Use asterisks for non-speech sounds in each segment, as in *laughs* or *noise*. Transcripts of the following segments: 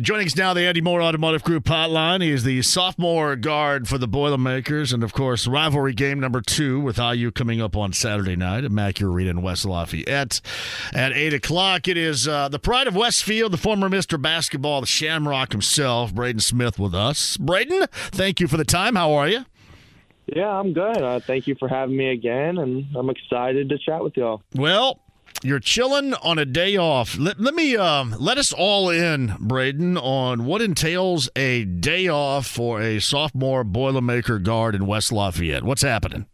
Joining us now, the Andy Moore Automotive Group hotline. He is the sophomore guard for the Boilermakers, and of course, rivalry game number two with IU coming up on Saturday night at Mackey Arena in West Lafayette at eight o'clock. It is uh, the pride of Westfield, the former Mister Basketball, the Shamrock himself, Braden Smith, with us. Braden, thank you for the time. How are you? Yeah, I'm good. Uh, thank you for having me again, and I'm excited to chat with y'all. Well, you're chilling on a day off. Let, let me um, let us all in, Braden, on what entails a day off for a sophomore Boilermaker guard in West Lafayette. What's happening?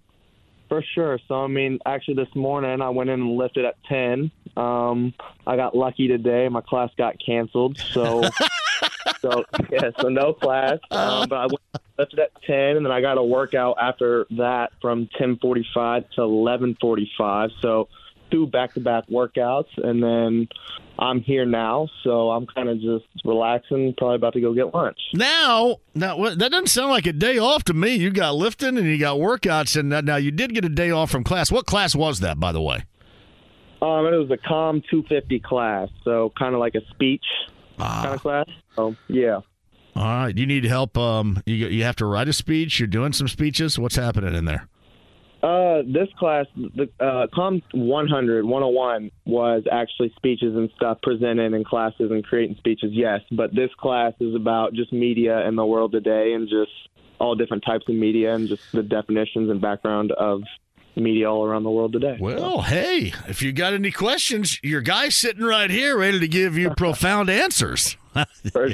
For sure. So, I mean, actually, this morning I went in and lifted at 10. Um, I got lucky today. My class got canceled. So, *laughs* so yeah, so no class. Um, but I went lifted at 10, and then I got a workout after that from 10:45 to 11:45. So, two back-to-back workouts, and then I'm here now, so I'm kind of just relaxing. Probably about to go get lunch. Now, now that doesn't sound like a day off to me. You got lifting and you got workouts, and now you did get a day off from class. What class was that, by the way? Um, it was a Com 250 class, so kind of like a speech ah. kind of class. So yeah. All right. You need help. Um, you you have to write a speech. You're doing some speeches. What's happening in there? Uh, this class, the uh, Com 100 101 was actually speeches and stuff presented in classes and creating speeches. Yes, but this class is about just media in the world today and just all different types of media and just the definitions and background of media all around the world today. Well, hey, if you got any questions, your guy's sitting right here ready to give you profound answers. Sure.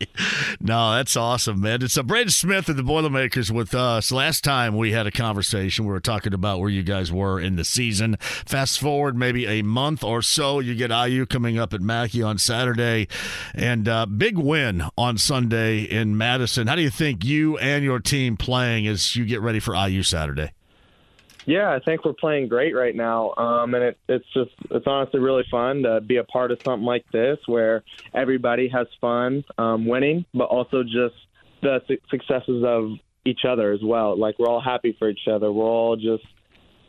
*laughs* no, that's awesome, man. It's a Braden Smith of the Boilermakers with us. Last time we had a conversation, we were talking about where you guys were in the season. Fast forward maybe a month or so, you get IU coming up at Mackey on Saturday, and uh, big win on Sunday in Madison. How do you think you and your team playing as you get ready for IU Saturday? Yeah, I think we're playing great right now, um, and it, it's just it's honestly really fun to be a part of something like this where everybody has fun um, winning, but also just the su- successes of each other as well. Like we're all happy for each other. We're all just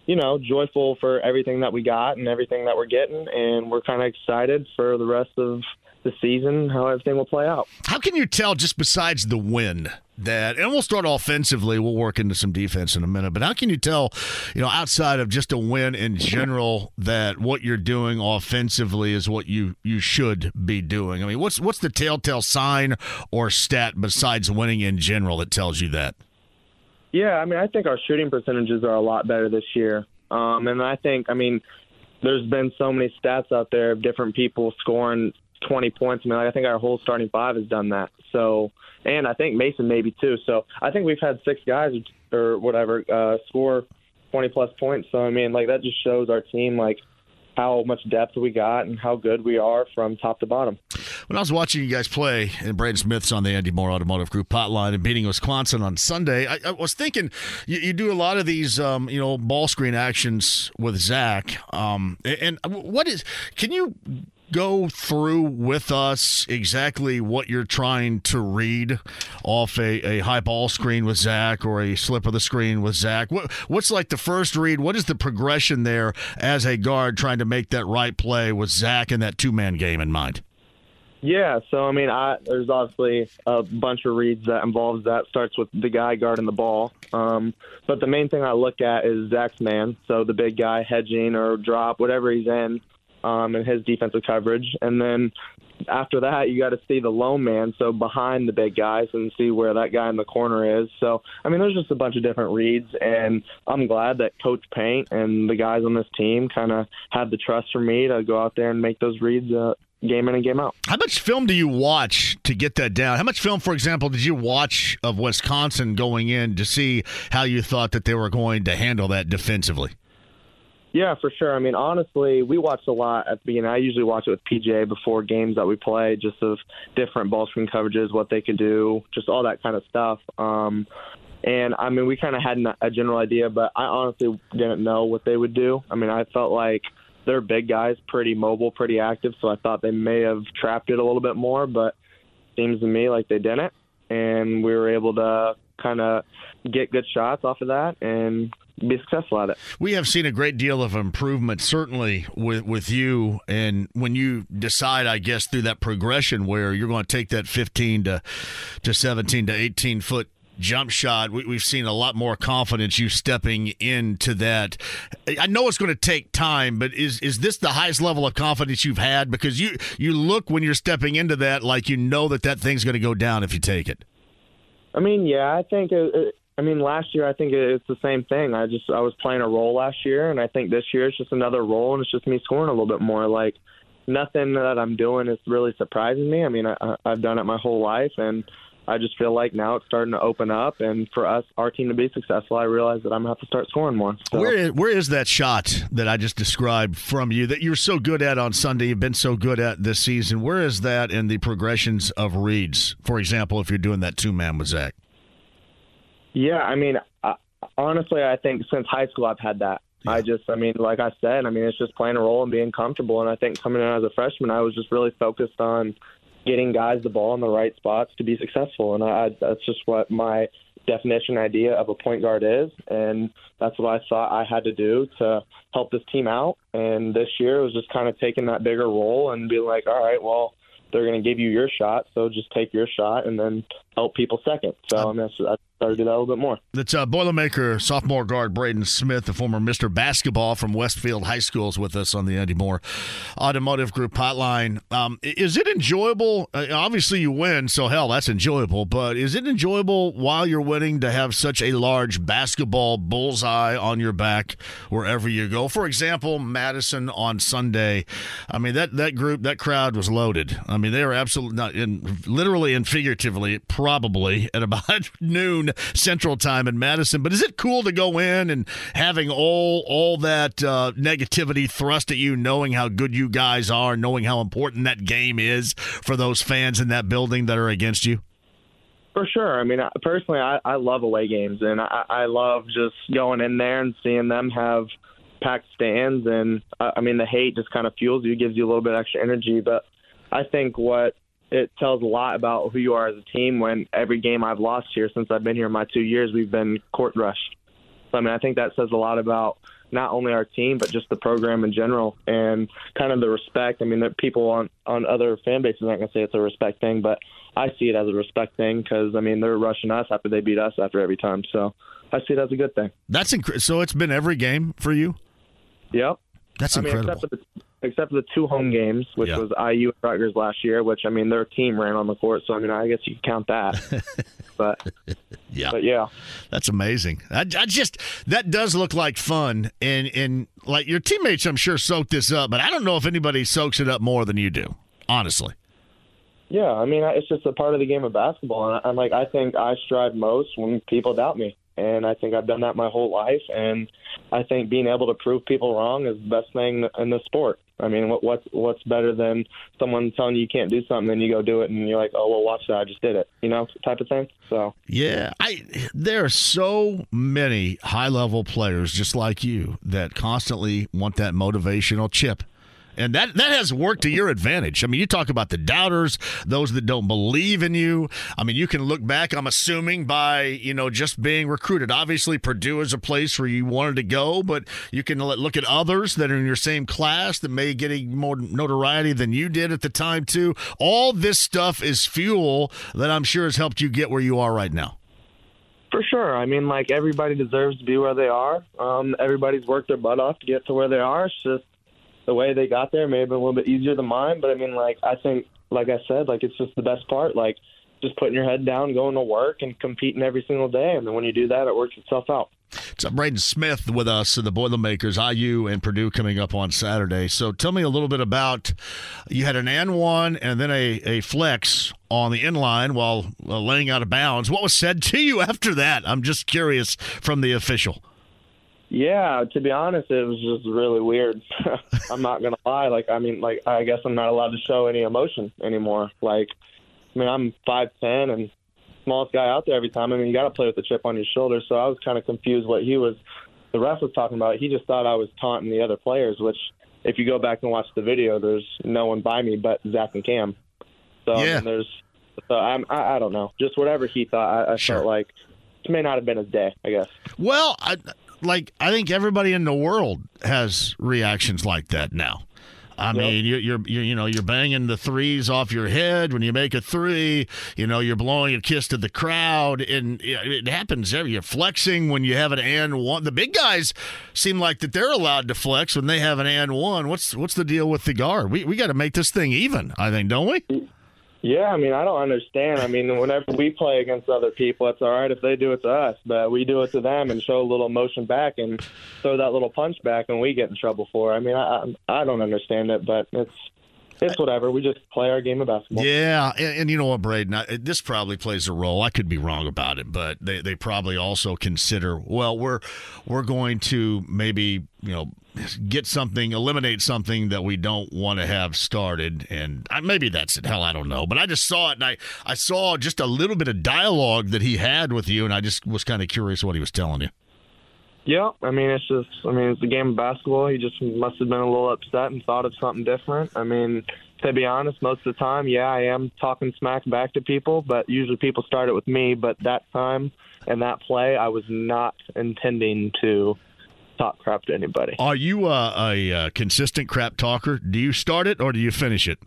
you know joyful for everything that we got and everything that we're getting, and we're kind of excited for the rest of the season, how everything will play out. How can you tell, just besides the win, that, and we'll start offensively, we'll work into some defense in a minute, but how can you tell, you know, outside of just a win in general, that what you're doing offensively is what you, you should be doing? I mean, what's, what's the telltale sign or stat besides winning in general that tells you that? Yeah, I mean, I think our shooting percentages are a lot better this year. Um, and I think, I mean, there's been so many stats out there of different people scoring 20 points. I mean, I think our whole starting five has done that. So, and I think Mason maybe too. So I think we've had six guys or whatever uh, score 20 plus points. So I mean, like that just shows our team like how much depth we got and how good we are from top to bottom. When I was watching you guys play, and Braden Smith's on the Andy Moore Automotive Group hotline and beating Wisconsin on Sunday, I, I was thinking you, you, do a lot of these, um, you know, ball screen actions with Zach. Um, and what is? Can you go through with us exactly what you're trying to read off a, a high ball screen with Zach or a slip of the screen with Zach? What, what's like the first read? What is the progression there as a guard trying to make that right play with Zach and that two man game in mind? Yeah, so I mean, I, there's obviously a bunch of reads that involves that. Starts with the guy guarding the ball, um, but the main thing I look at is Zach's man. So the big guy hedging or drop, whatever he's in, um, and his defensive coverage. And then after that, you got to see the low man, so behind the big guys, and see where that guy in the corner is. So, I mean, there's just a bunch of different reads, and I'm glad that Coach Paint and the guys on this team kind of had the trust for me to go out there and make those reads. Uh, game in and game out. How much film do you watch to get that down? How much film, for example, did you watch of Wisconsin going in to see how you thought that they were going to handle that defensively? Yeah, for sure. I mean, honestly, we watched a lot at the beginning. I usually watch it with PJ before games that we play, just of different ball screen coverages, what they could do, just all that kind of stuff. Um, and I mean, we kind of had a general idea, but I honestly didn't know what they would do. I mean, I felt like they're big guys, pretty mobile, pretty active, so I thought they may have trapped it a little bit more, but seems to me like they didn't. And we were able to kind of get good shots off of that and be successful at it. We have seen a great deal of improvement, certainly with with you. And when you decide, I guess, through that progression where you're going to take that 15 to to 17 to 18 foot jump shot. We, have seen a lot more confidence you stepping into that. I know it's going to take time, but is is this the highest level of confidence you've had? Because you you look when you're stepping into that like you know that that thing's going to go down if you take it. I mean, yeah, I think. It, I mean, last year I think it's the same thing. I just I was playing a role last year, and I think this year it's just another role, and it's just me scoring a little bit more. Like nothing that I'm doing is really surprising me. I mean, I, I've done it my whole life, and I just feel like now it's starting to open up, and for us, our team to be successful, I realize that I'm gonna have to start scoring more. So. Where is, where is that shot that I just described from you that you're so good at on Sunday? You've been so good at this season. Where is that in the progressions of reads? For example, if you're doing that two man with Zach. Yeah, I mean, I, honestly, I think since high school I've had that. Yeah. I just, I mean, like I said, I mean, it's just playing a role and being comfortable. And I think coming in as a freshman, I was just really focused on getting guys the ball in the right spots to be successful. And I, that's just what my definition idea of a point guard is. And that's what I thought I had to do to help this team out. And this year it was just kind of taking that bigger role and being like, all right, well, they're going to give you your shot, so just take your shot and then help people second. So I, mean, I started to do that a little bit more. That's uh, Boilermaker sophomore guard Braden Smith, the former Mr. Basketball from Westfield High School, is with us on the Andy Moore Automotive Group hotline. Um, is it enjoyable? Uh, obviously, you win, so hell, that's enjoyable. But is it enjoyable while you're winning to have such a large basketball bullseye on your back wherever you go? For example, Madison on Sunday. I mean that that group, that crowd was loaded. I mean they were absolutely not in literally and figuratively probably at about *laughs* noon Central Time in Madison. But is it cool to go in and having all all that uh, negativity thrust at you, knowing how good you guys are, knowing how important that game is for those fans in that building that are against you? For sure. I mean, personally, I, I love away games, and I, I love just going in there and seeing them have packed stands. And uh, I mean, the hate just kind of fuels you, gives you a little bit extra energy. But I think what it tells a lot about who you are as a team when every game I've lost here since I've been here my two years, we've been court rushed. So, I mean, I think that says a lot about not only our team but just the program in general and kind of the respect. I mean, that people on on other fan bases aren't gonna say it's a respect thing, but I see it as a respect thing because I mean they're rushing us after they beat us after every time. So I see it as a good thing. That's incredible. So it's been every game for you. Yep. That's I incredible. Mean, except, for the, except for the two home hmm. games, which yeah. was IU and Rutgers last year, which I mean their team ran on the court, so I mean I guess you can count that. *laughs* but *laughs* yeah, but yeah, that's amazing. I, I, just that does look like fun, and and like your teammates, I'm sure soak this up, but I don't know if anybody soaks it up more than you do, honestly. Yeah, I mean it's just a part of the game of basketball, and I'm like I think I strive most when people doubt me and I think I've done that my whole life. And I think being able to prove people wrong is the best thing in the sport. I mean, what, what's what's better than someone telling you you can't do something and you go do it and you're like, oh well, watch that, I just did it, you know, type of thing. So yeah, I there are so many high level players just like you that constantly want that motivational chip and that that has worked to your advantage. I mean, you talk about the doubters, those that don't believe in you. I mean, you can look back. I'm assuming by you know just being recruited. Obviously, Purdue is a place where you wanted to go, but you can look at others that are in your same class that may get more notoriety than you did at the time too. All this stuff is fuel that I'm sure has helped you get where you are right now. For sure. I mean, like everybody deserves to be where they are. Um, everybody's worked their butt off to get to where they are. It's just the way they got there may have been a little bit easier than mine, but I mean, like I think, like I said, like it's just the best part. Like just putting your head down, going to work, and competing every single day, and then when you do that, it works itself out. It's Braden Smith with us, the Boilermakers, IU and Purdue coming up on Saturday. So tell me a little bit about you had an and one and then a, a flex on the inline while uh, laying out of bounds. What was said *laughs* to you after that? I'm just curious from the official. Yeah, to be honest, it was just really weird. *laughs* I'm not gonna lie. Like, I mean, like, I guess I'm not allowed to show any emotion anymore. Like, I mean, I'm five ten and smallest guy out there every time. I mean, you got to play with the chip on your shoulder. So I was kind of confused what he was, the ref was talking about. He just thought I was taunting the other players, which, if you go back and watch the video, there's no one by me but Zach and Cam. So Yeah. I mean, there's, so I'm, I, I don't know, just whatever he thought. I, I Sure. felt like it may not have been his day. I guess. Well, I, like I think everybody in the world has reactions like that now. I mean, you're, you're you're you know you're banging the threes off your head when you make a three. You know, you're blowing a kiss to the crowd, and it happens. every- You're flexing when you have an and one. The big guys seem like that they're allowed to flex when they have an and one. What's what's the deal with the guard? We we got to make this thing even. I think, don't we? Yeah, I mean, I don't understand. I mean, whenever we play against other people, it's all right if they do it to us, but we do it to them and show a little emotion back and throw that little punch back, and we get in trouble for. it. I mean, I I I don't understand it, but it's it's whatever. We just play our game of basketball. Yeah, and, and you know what, Braden? I, this probably plays a role. I could be wrong about it, but they, they probably also consider well, we're we're going to maybe you know get something, eliminate something that we don't want to have started, and I, maybe that's it. Hell, I don't know, but I just saw it, and I I saw just a little bit of dialogue that he had with you, and I just was kind of curious what he was telling you. Yeah, I mean, it's just, I mean, it's a game of basketball. He just must have been a little upset and thought of something different. I mean, to be honest, most of the time, yeah, I am talking smack back to people, but usually people start it with me. But that time and that play, I was not intending to talk crap to anybody. Are you uh, a, uh consistent crap talker? Do you start it or do you finish it?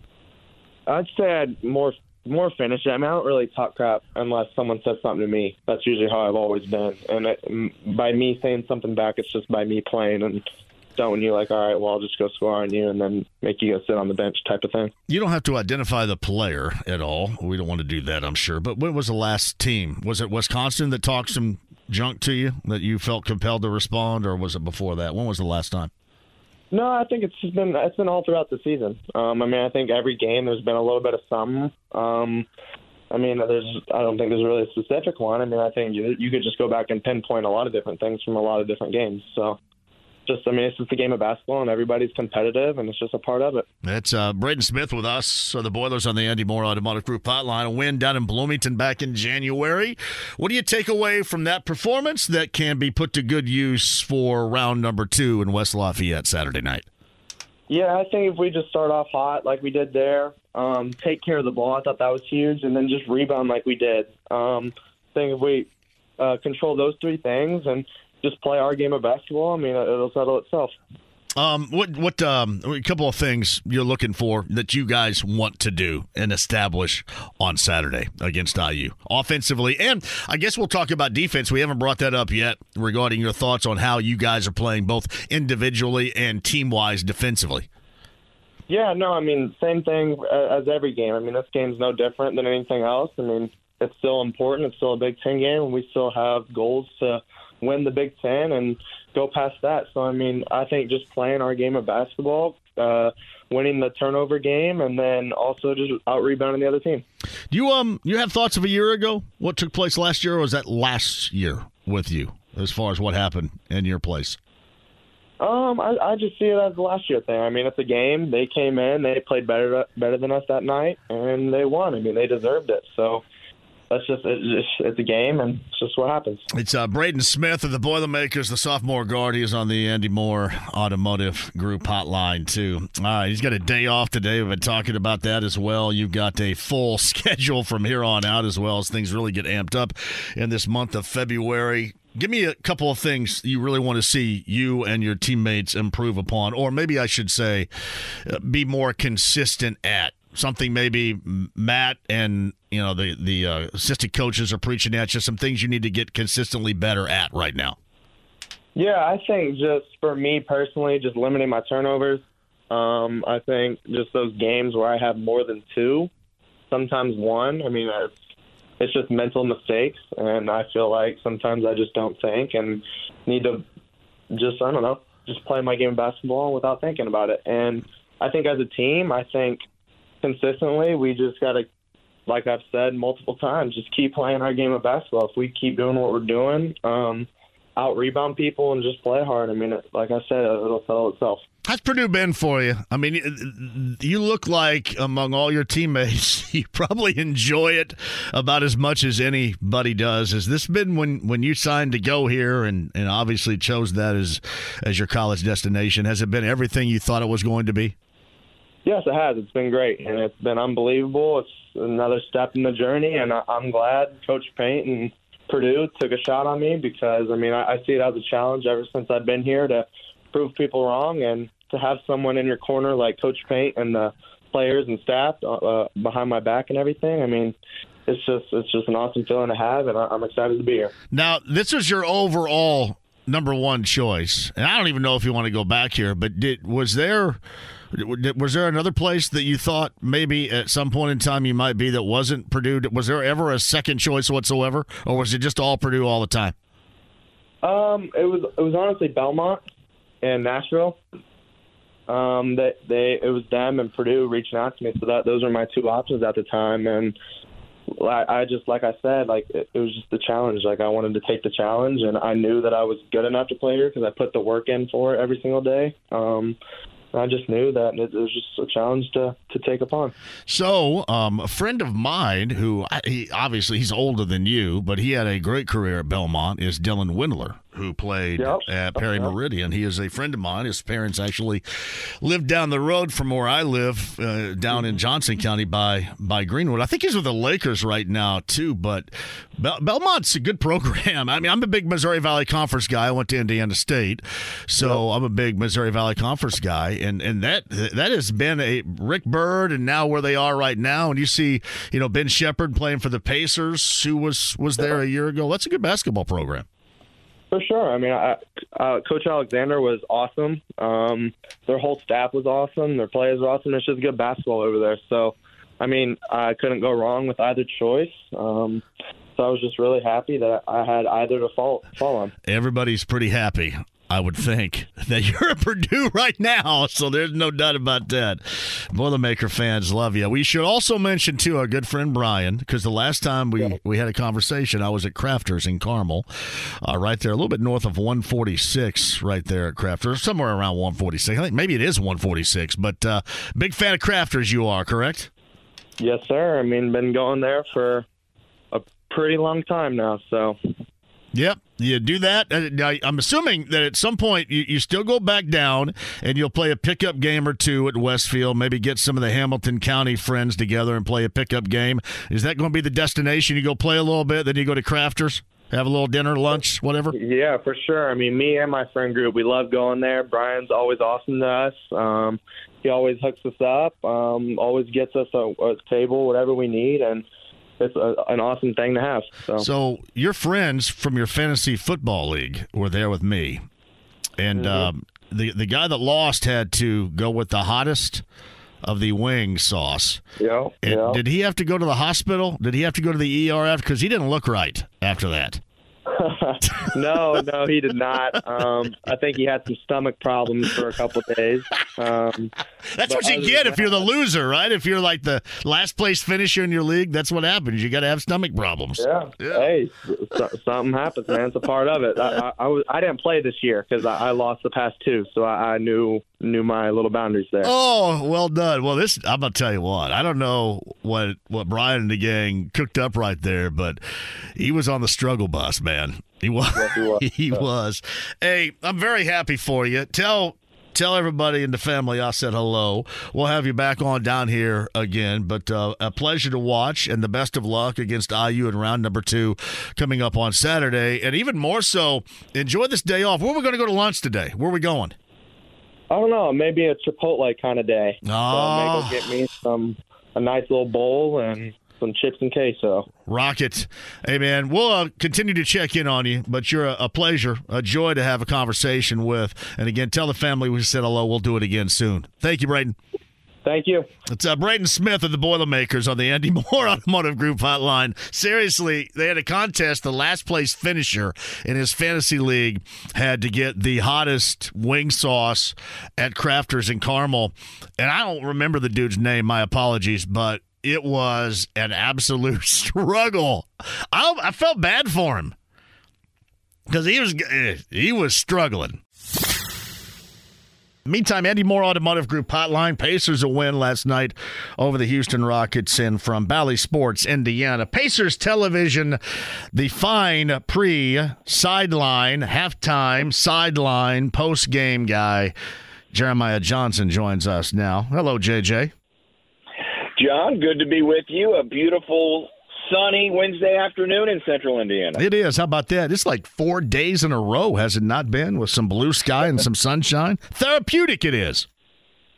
I'd say I'd more more finish. I mean, I don't really talk crap unless someone says something to me. That's usually how I've always been. And it, by me saying something back, it's just by me playing and showing you, like, all right, well, I'll just go score on you and then make you go sit on the bench type of thing. You don't have to identify the player at all. We don't want to do that, I'm sure. But when was the last team? Was it Wisconsin that talked some junk to you that you felt compelled to respond, or was it before that? When was the last time? No, I think it's just been it's been all throughout the season. Um, I mean, I think every game there's been a little bit of something. Um, I mean, there's I don't think there's really a specific one. I mean, I think you, you could just go back and pinpoint a lot of different things from a lot of different games. So, just I mean, it's just a game of basketball, and everybody's competitive, and it's just a part of it. That's uh, Braden Smith with us. So the Boilers on the Andy Moore Automotive Group hotline. A win down in Bloomington back in January. What do you take away from that performance that can be put to good use for round number two in West Lafayette Saturday night? Yeah, I think if we just start off hot like we did there, um, take care of the ball, I thought that was huge, and then just rebound like we did. Um, I think if we uh, control those three things and just play our game of basketball, I mean, it'll settle itself. Um, what what um, a couple of things you're looking for that you guys want to do and establish on Saturday against IU offensively, and I guess we'll talk about defense. We haven't brought that up yet regarding your thoughts on how you guys are playing both individually and team wise defensively. Yeah, no, I mean, same thing as every game. I mean, this game's no different than anything else. I mean, it's still important. It's still a Big Ten game, and we still have goals to win the Big Ten and go past that. So, I mean, I think just playing our game of basketball, uh, winning the turnover game, and then also just out rebounding the other team. Do you um you have thoughts of a year ago? What took place last year, or was that last year with you as far as what happened in your place? Um, I, I just see it as the last year thing. I mean, it's a game. They came in, they played better better than us that night, and they won. I mean, they deserved it. So that's just it's, it's a game, and it's just what happens. It's uh, Braden Smith of the Boilermakers, the sophomore guard. He is on the Andy Moore Automotive Group hotline, too. All right, he's got a day off today. We've been talking about that as well. You've got a full *laughs* schedule from here on out as well as things really get amped up in this month of February. Give me a couple of things you really want to see you and your teammates improve upon, or maybe I should say, uh, be more consistent at something. Maybe Matt and you know the the uh, assistant coaches are preaching at you. Some things you need to get consistently better at right now. Yeah, I think just for me personally, just limiting my turnovers. Um, I think just those games where I have more than two, sometimes one. I mean, it's, it's just mental mistakes, and I feel like sometimes I just don't think and need to just I don't know, just play my game of basketball without thinking about it. And I think as a team, I think consistently we just got to, like I've said multiple times, just keep playing our game of basketball. If we keep doing what we're doing, um, out rebound people and just play hard. I mean, like I said, it'll settle itself. How's Purdue been for you? I mean, you look like among all your teammates, *laughs* you probably enjoy it about as much as anybody does. Has this been when, when you signed to go here and, and obviously chose that as as your college destination? Has it been everything you thought it was going to be? Yes, it has. It's been great, and it's been unbelievable. It's another step in the journey, and I'm glad Coach Paint and Purdue took a shot on me because I mean I, see it as a challenge ever since I've been here to prove people wrong and to have someone in your corner like Coach Paint and the players and staff uh, uh, behind my back and everything. I mean, it's just it's just an awesome feeling to have, and I, I'm excited to be here. Now, this was your overall number one choice, and I don't even know if you want to go back here, but did was there? Was there another place that you thought maybe at some point in time you might be that wasn't Purdue? Was there ever a second choice whatsoever, or was it just all Purdue all the time? Um, it was it was honestly Belmont and Nashville. Um, that they, they it was them and Purdue reaching out to me, so that those were my two options at the time, and I, I just like I said, like it, it was just the challenge. Like I wanted to take the challenge, and I knew that I was good enough to play here because I put the work in for it every single day. Um, I just knew that it was just a challenge to, to take upon. So, um, a friend of mine who he, obviously he's older than you, but he had a great career at Belmont is Dylan Windler who played Yep. at Perry Okay. Meridian. He is a friend of mine. His parents actually live down the road from where I live, uh, down in Johnson County by by Greenwood. I think he's with the Lakers right now too. But Bel- Belmont's a good program. *laughs* I mean, I'm a big Missouri Valley Conference guy. I went to Indiana State, so I'm a big Missouri Valley Conference guy, and and that that has been a Rick Byrd, and now where they are right now, and you see, you know, Ben Sheppard playing for the Pacers, who was was there a year ago. That's a good basketball program. For sure. I mean, I, uh, Coach Alexander was awesome. Um, their whole staff was awesome. Their players were awesome. It's just good basketball over there. So, I mean, I couldn't go wrong with either choice. Um, so I was just really happy that I had either to fall fall on. everybody's pretty happy. I would think *laughs* that you're at Purdue right now, so there's no doubt about that. Boilermaker fans love you. We should also mention too our good friend Brian, because the last time we we had a conversation, I was at Crafters in Carmel, uh, right there, a little bit north of 146, right there at Crafters, somewhere around 146. I think maybe it is 146, but uh, big fan of Crafters, you are correct? Yes, sir. I mean, been going there for a pretty long time now. So, Yep, you do that. Uh, I'm assuming that at some point you, you still go back down and you'll play a pickup game or two at Westfield. Maybe get some of the Hamilton County friends together and play a pickup game. Is that going to be the destination? You go play a little bit, then you go to Crafters, have a little dinner, lunch, whatever. yeah, for sure. I mean, me and my friend group, we love going there. Brian's always awesome to us. Um, he always hooks us up, um, always gets us a, a table, whatever we need, and it's a, an awesome thing to have. So, So your friends from your fantasy football league were there with me, and um, the the guy that lost had to go with the hottest of the wing sauce. yeah, yeah. Did he have to go to the hospital? Did he have to go to the ER after? Because he didn't look right after that. *laughs* no, no, he did not. Um, I think he had some stomach problems for a couple of days. Um, *laughs* That's what you get if you're the loser, right? If you're like the last place finisher in your league, that's what happens. You got to have stomach problems. yeah. Yeah. Hey, so, something happens, man. It's a part of it. I, I, I, was, I didn't play this year because I, I lost the past two, so I, I knew knew my little boundaries there. Oh, well done. Well, this I'm gonna tell you what. I don't know what what Brian and the gang cooked up right there, but he was on the struggle bus, man. He was. he was. *laughs* he was. Hey, I'm very happy for you. Tell tell everybody in the family I said hello. We'll have you back on down here again, but uh, a pleasure to watch and the best of luck against IU in round number two coming up on Saturday. And even more so, enjoy this day off. Where are we going to go to lunch today? Where are we going? I don't know, maybe a Chipotle kind of day. Oh. So maybe get me some a nice little bowl and some chips and queso. Rocket. Hey, man, we'll uh, continue to check in on you, but you're a, a pleasure, a joy to have a conversation with. And again, tell the family we said hello. We'll do it again soon. Thank you, Braden. Thank you. It's uh, Braden Smith of the Boilermakers on the Andy *laughs* Moore Automotive Group hotline. Seriously, they had a contest. The last place finisher in his fantasy league had to get the hottest wing sauce at Crafters in Carmel. And I don't remember the dude's name. My apologies, but it was an absolute *laughs* struggle. I, I felt bad for him. because he was eh, he was struggling. Meantime, Andy Moore Automotive Group hotline. Pacers a win last night over the Houston Rockets and from Bally Sports, Indiana. Pacers television, the fine pre, sideline, halftime, sideline, post game guy. Jeremiah Johnson joins us now. Hello, JJ. John, good to be with you. A beautiful sunny Wednesday afternoon in central Indiana. It is. How about that? It's like four days in a row, has it not been, with some blue sky and some sunshine? *laughs* Therapeutic it is.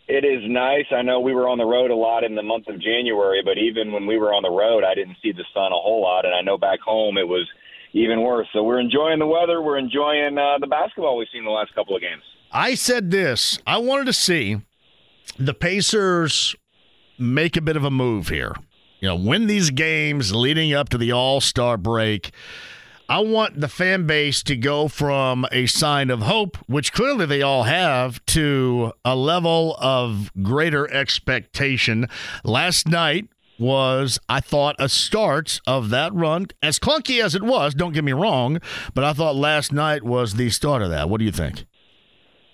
It is nice. I know we were on the road a lot in the month of January, but even when we were on the road, I didn't see the sun a whole lot. And I know back home it was even worse. So we're enjoying the weather. We're enjoying uh, the basketball we've seen the last couple of games. I said this I wanted to see the Pacers make a bit of a move here you know, win these games leading up to the All Star break. I want the fan base to go from a sign of hope, which clearly they all have, to a level of greater expectation. Last night was, I thought, a start of that run. As clunky as it was, don't get me wrong, but I thought last night was the start of that. What do you think?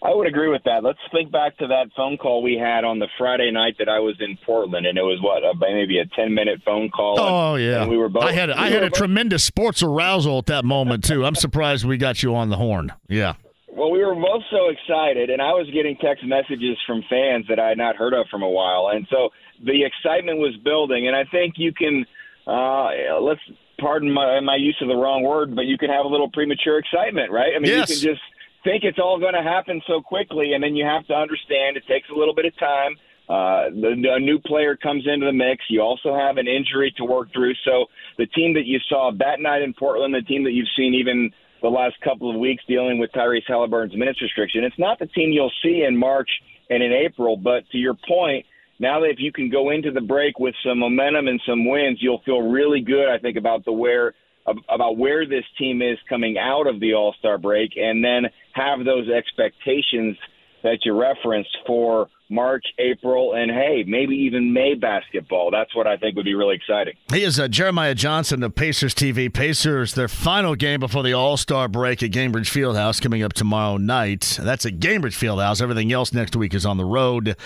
I would agree with that. Let's think back to that phone call we had on the Friday night that I was in Portland, and it was what maybe a ten minute phone call. Oh and, yeah, and we were both. I had we I had a both, tremendous sports arousal at that moment too. I'm surprised we got you on the horn. Yeah. Well, we were both so excited, and I was getting text messages from fans that I had not heard of from a while, and so the excitement was building. And I think you can uh, let's pardon my my use of the wrong word, but you can have a little premature excitement, right? I mean, yes. you can just think it's all going to happen so quickly, and then you have to understand it takes a little bit of time. Uh, the, a new player comes into the mix. You also have an injury to work through. So the team that you saw that night in Portland, the team that you've seen even the last couple of weeks dealing with Tyrese Halliburton's minutes restriction, it's not the team you'll see in March and in April. But to your point, now that if you can go into the break with some momentum and some wins, you'll feel really good. I think about the where about where this team is coming out of the All Star break, and then have those expectations that you referenced for March, April, and hey, maybe even May basketball. That's what I think would be really exciting. He is uh, Jeremiah Johnson of Pacers TV. Pacers, their final game before the All Star break at Gainbridge Fieldhouse coming up tomorrow night. That's at Gainbridge Fieldhouse. Everything else next week is on the road.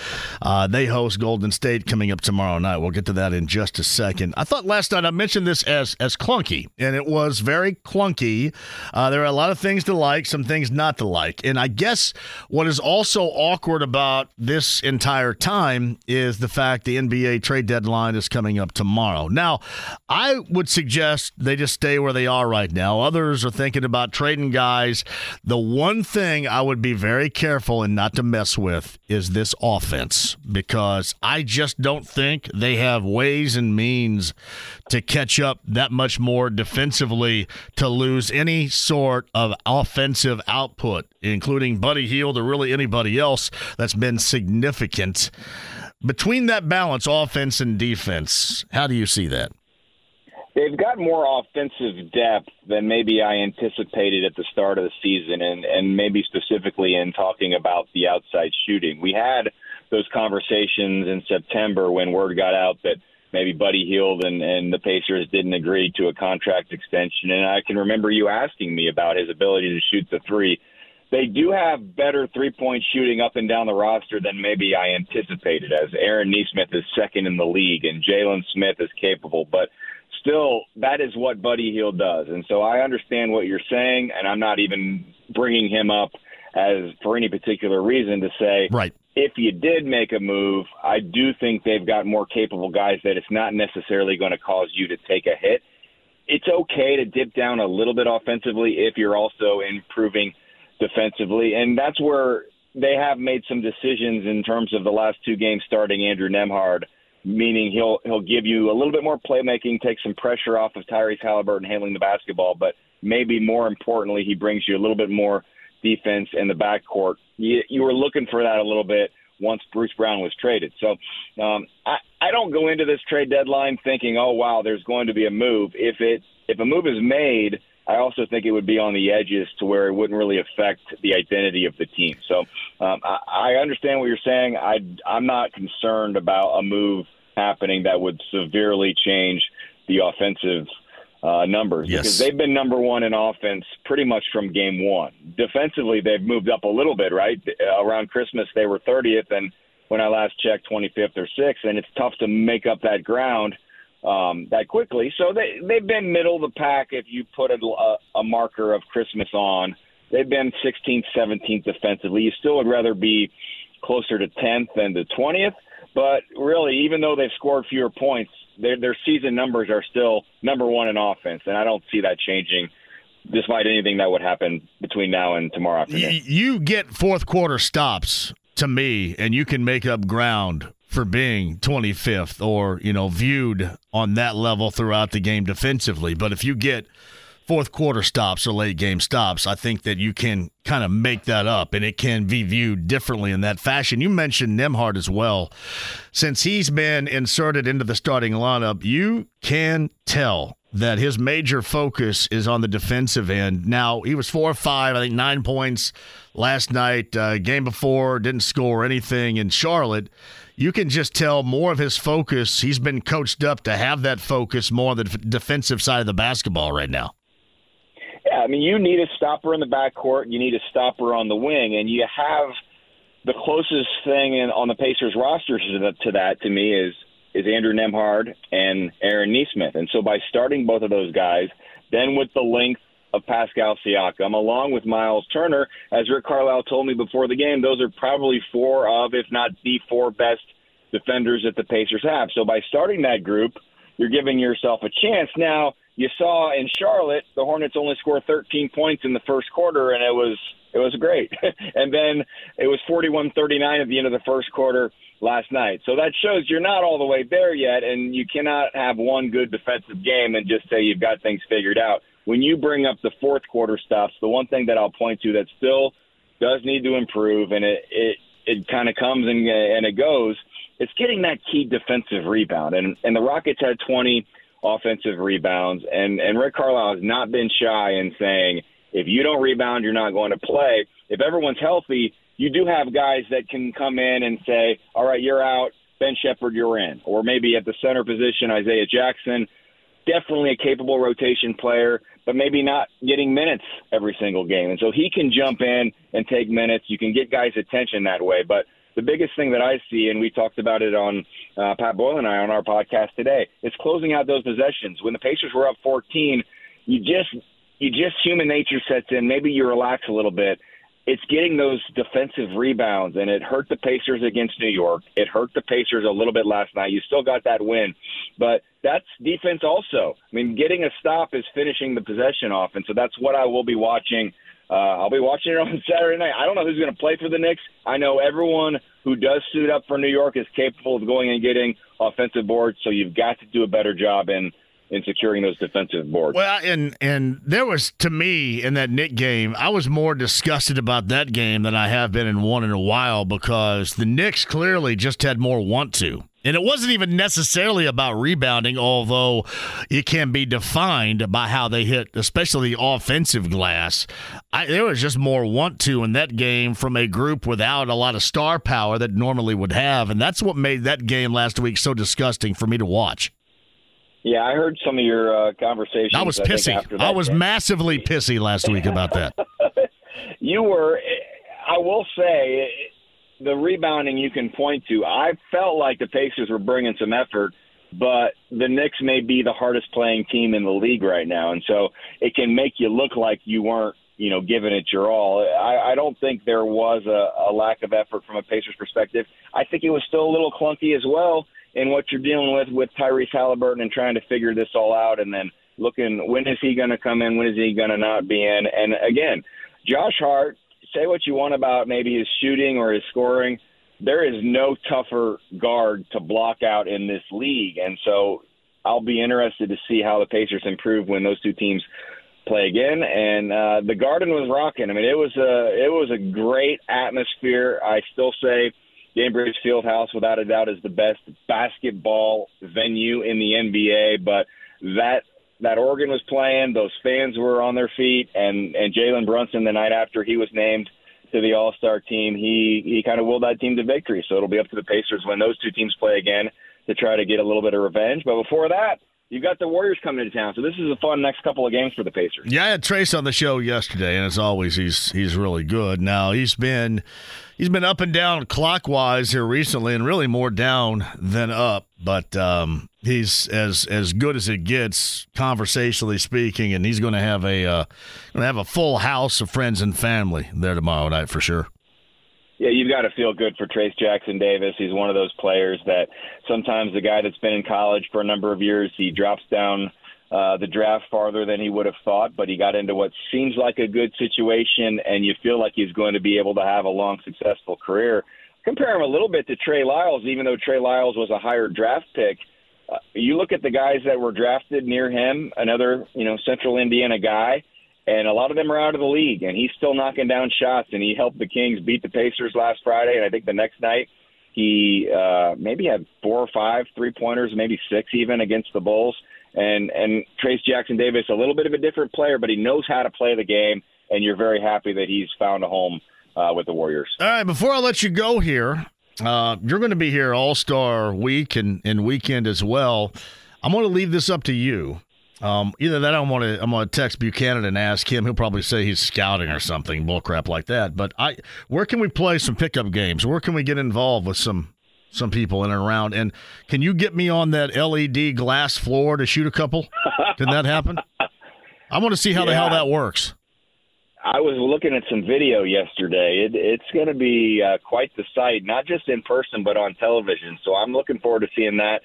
Uh, they host Golden State coming up tomorrow night. We'll get to that in just a second. I thought last night I mentioned this as as clunky, and it was very clunky. Uh, there are a lot of things to like, some things not to like, and I guess what is also awkward about this entire time is the fact the NBA trade deadline is coming up tomorrow. Now, I would suggest they just stay where they are right now. Others are thinking about trading guys. The one thing I would be very careful and not to mess with is this offense because I just don't think they have ways and means to catch up that much more defensively to lose any sort of offensive output, including Buddy Hield or really anybody else that's been significant. Between that balance, offense and defense, how do you see that? They've got more offensive depth than maybe I anticipated at the start of the season, and, and maybe specifically in talking about the outside shooting. We had those conversations in September when word got out that maybe Buddy Hield and, and the Pacers didn't agree to a contract extension. And I can remember you asking me about his ability to shoot the three. They do have better three point shooting up and down the roster than maybe I anticipated, as Aaron Nesmith is second in the league and Jalen Smith is capable. But still, that is what Buddy Hield does. And so I understand what you're saying, and I'm not even bringing him up as for any particular reason to say right if you did make a move, I do think they've got more capable guys that it's not necessarily going to cause you to take a hit. It's okay to dip down a little bit offensively if you're also improving defensively, and that's where they have made some decisions in terms of the last two games starting Andrew Nembhard, meaning he'll he'll give you a little bit more playmaking, take some pressure off of Tyrese Halliburton handling the basketball, but maybe more importantly, he brings you a little bit more defense in the backcourt. You, you were looking for that a little bit once Bruce Brown was traded. So um, I, I don't go into this trade deadline thinking, oh wow, there's going to be a move. If it if a move is made, I also think it would be on the edges to where it wouldn't really affect the identity of the team. So um, I, I understand what you're saying. I I'm not concerned about a move happening that would severely change the offensive uh, numbers Yes. because they've been number one in offense pretty much from game one. Defensively, they've moved up a little bit, right? Around Christmas, they were 30th, and when I last checked, 25th or 6th, and it's tough to make up that ground um, that quickly. So they they've been middle of the pack. If you put a, a, marker of Christmas on, they've been 16th, 17th defensively. You still would rather be closer to 10th than to 20th. But really, even though they've scored fewer points, their their season numbers are still number one in offense, and I don't see that changing. Despite anything that would happen between now and tomorrow afternoon. Y- you get fourth quarter stops to me, and you can make up ground for being 25th or you know viewed on that level throughout the game defensively. But if you get fourth quarter stops or late game stops, I think that you can kind of make that up and it can be viewed differently in that fashion. You mentioned Nembhard as well. Since he's been inserted into the starting lineup, you can tell that his major focus is on the defensive end. Now, he was four or five, I think nine points last night. Uh, game before, didn't score anything in Charlotte. You can just tell more of his focus. He's been coached up to have that focus more on the defensive side of the basketball right now. Yeah, I mean, you need a stopper in the backcourt. You need a stopper on the wing, and you have the closest thing in, on the Pacers roster to that, to that to me is is Andrew Nembhard and Aaron Nesmith. And so by starting both of those guys, then with the length of Pascal Siakam, along with Miles Turner, as Rick Carlisle told me before the game, those are probably four of, if not the four best defenders that the Pacers have. So by starting that group, you're giving yourself a chance. Now, you saw in Charlotte, the Hornets only scored 13 points in the first quarter, and it was it was great. *laughs* and then it was 41-39 at the end of the first quarter last night. So that shows you're not all the way there yet, and you cannot have one good defensive game and just say you've got things figured out. When you bring up the fourth quarter stuff, the one thing that I'll point to that still does need to improve, and it it, it kind of comes and and it goes. It's getting that key defensive rebound, and and the Rockets had 20 offensive rebounds, and and Rick Carlisle has not been shy in saying if you don't rebound, you're not going to play. If everyone's healthy, you do have guys that can come in and say, all right, you're out. Ben Sheppard, you're in. Or maybe at the center position, Isaiah Jackson, definitely a capable rotation player, but maybe not getting minutes every single game. And so he can jump in and take minutes. You can get guys' attention that way. But the biggest thing that I see, and we talked about it on uh, Pat Boyle and I on our podcast today, is closing out those possessions. When the Pacers were up 14, you just you just human nature sets in. Maybe you relax a little bit. It's getting those defensive rebounds, and it hurt the Pacers against New York. It hurt the Pacers a little bit last night. You still got that win, but that's defense also. I mean, getting a stop is finishing the possession off, and so that's what I will be watching. Uh, I'll be watching it on *laughs* Saturday night. I don't know who's going to play for the Knicks. I know everyone who does suit up for New York is capable of going and getting offensive boards, so you've got to do a better job in in securing those defensive boards. Well, and and there was to me in that Knick game, I was more disgusted about that game than I have been in one in a while because the Knicks clearly just had more want to. And it wasn't even necessarily about rebounding, although it can be defined by how they hit, especially the offensive glass. I, there was just more want to in that game from a group without a lot of star power that normally would have. And that's what made that game last week so disgusting for me to watch. Yeah, I heard some of your uh, conversations. I was think, pissy. that I was massively pissy last week about that. *laughs* you were. I will say, the rebounding you can point to. I felt like the Pacers were bringing some effort, but the Knicks may be the hardest playing team in the league right now, and so it can make you look like you weren't, you know, giving it your all. I, I don't think there was a, a lack of effort from a Pacers perspective. I think it was still a little clunky as well in what you're dealing with with Tyrese Halliburton and trying to figure this all out, and then looking when is he going to come in, when is he going to not be in, and again, Josh Hart. Say what you want about maybe his shooting or his scoring. There is no tougher guard to block out in this league, and so I'll be interested to see how the Pacers improve when those two teams play again. And uh, the Garden was rocking. I mean, it was a it was a great atmosphere. I still say Gainbridge Fieldhouse, without a doubt, is the best basketball venue in the NBA. But that that Oregon was playing, those fans were on their feet, and and Jalen Brunson the night after he was named to the All Star team, he he kind of willed that team to victory. So it'll be up to the Pacers when those two teams play again to try to get a little bit of revenge. But before that, you've got the Warriors coming into town. So this is a fun next couple of games for the Pacers. Yeah, I had Trayce on the show yesterday, and as always, he's he's really good. Now he's been he's been up and down clockwise here recently, and really more down than up. But um, he's as as good as it gets, conversationally speaking, and he's going to have a uh, going to have a full house of friends and family there tomorrow night for sure. Yeah, you've got to feel good for Trayce Jackson Davis. He's one of those players that sometimes the guy that's been in college for a number of years, he drops down uh, the draft farther than he would have thought, but he got into what seems like a good situation, and you feel like he's going to be able to have a long, successful career. Compare him a little bit to Trey Lyles, even though Trey Lyles was a higher draft pick. Uh, you look at the guys that were drafted near him, another, you know, Central Indiana guy and a lot of them are out of the league, and he's still knocking down shots. And he helped the Kings beat the Pacers last Friday, and I think the next night he uh, maybe had four or five three pointers, maybe six even against the Bulls. And and Trayce Jackson Davis, a little bit of a different player, but he knows how to play the game, and you're very happy that he's found a home uh, with the Warriors. All right, before I let you go here, uh, you're going to be here All Star Week and, and weekend as well. I'm going to leave this up to you. Um, either that, I'm gonna I'm gonna text Buchanan and ask him. He'll probably say he's scouting or something, bullcrap like that. But I, where can we play some pickup games? Where can we get involved with some some people in and around? And can you get me on that LED glass floor to shoot a couple? Can that happen? *laughs* I want to see how yeah. the hell that works. I was looking at some video yesterday. It, it's going to be uh, quite the sight, not just in person but on television. So I'm looking forward to seeing that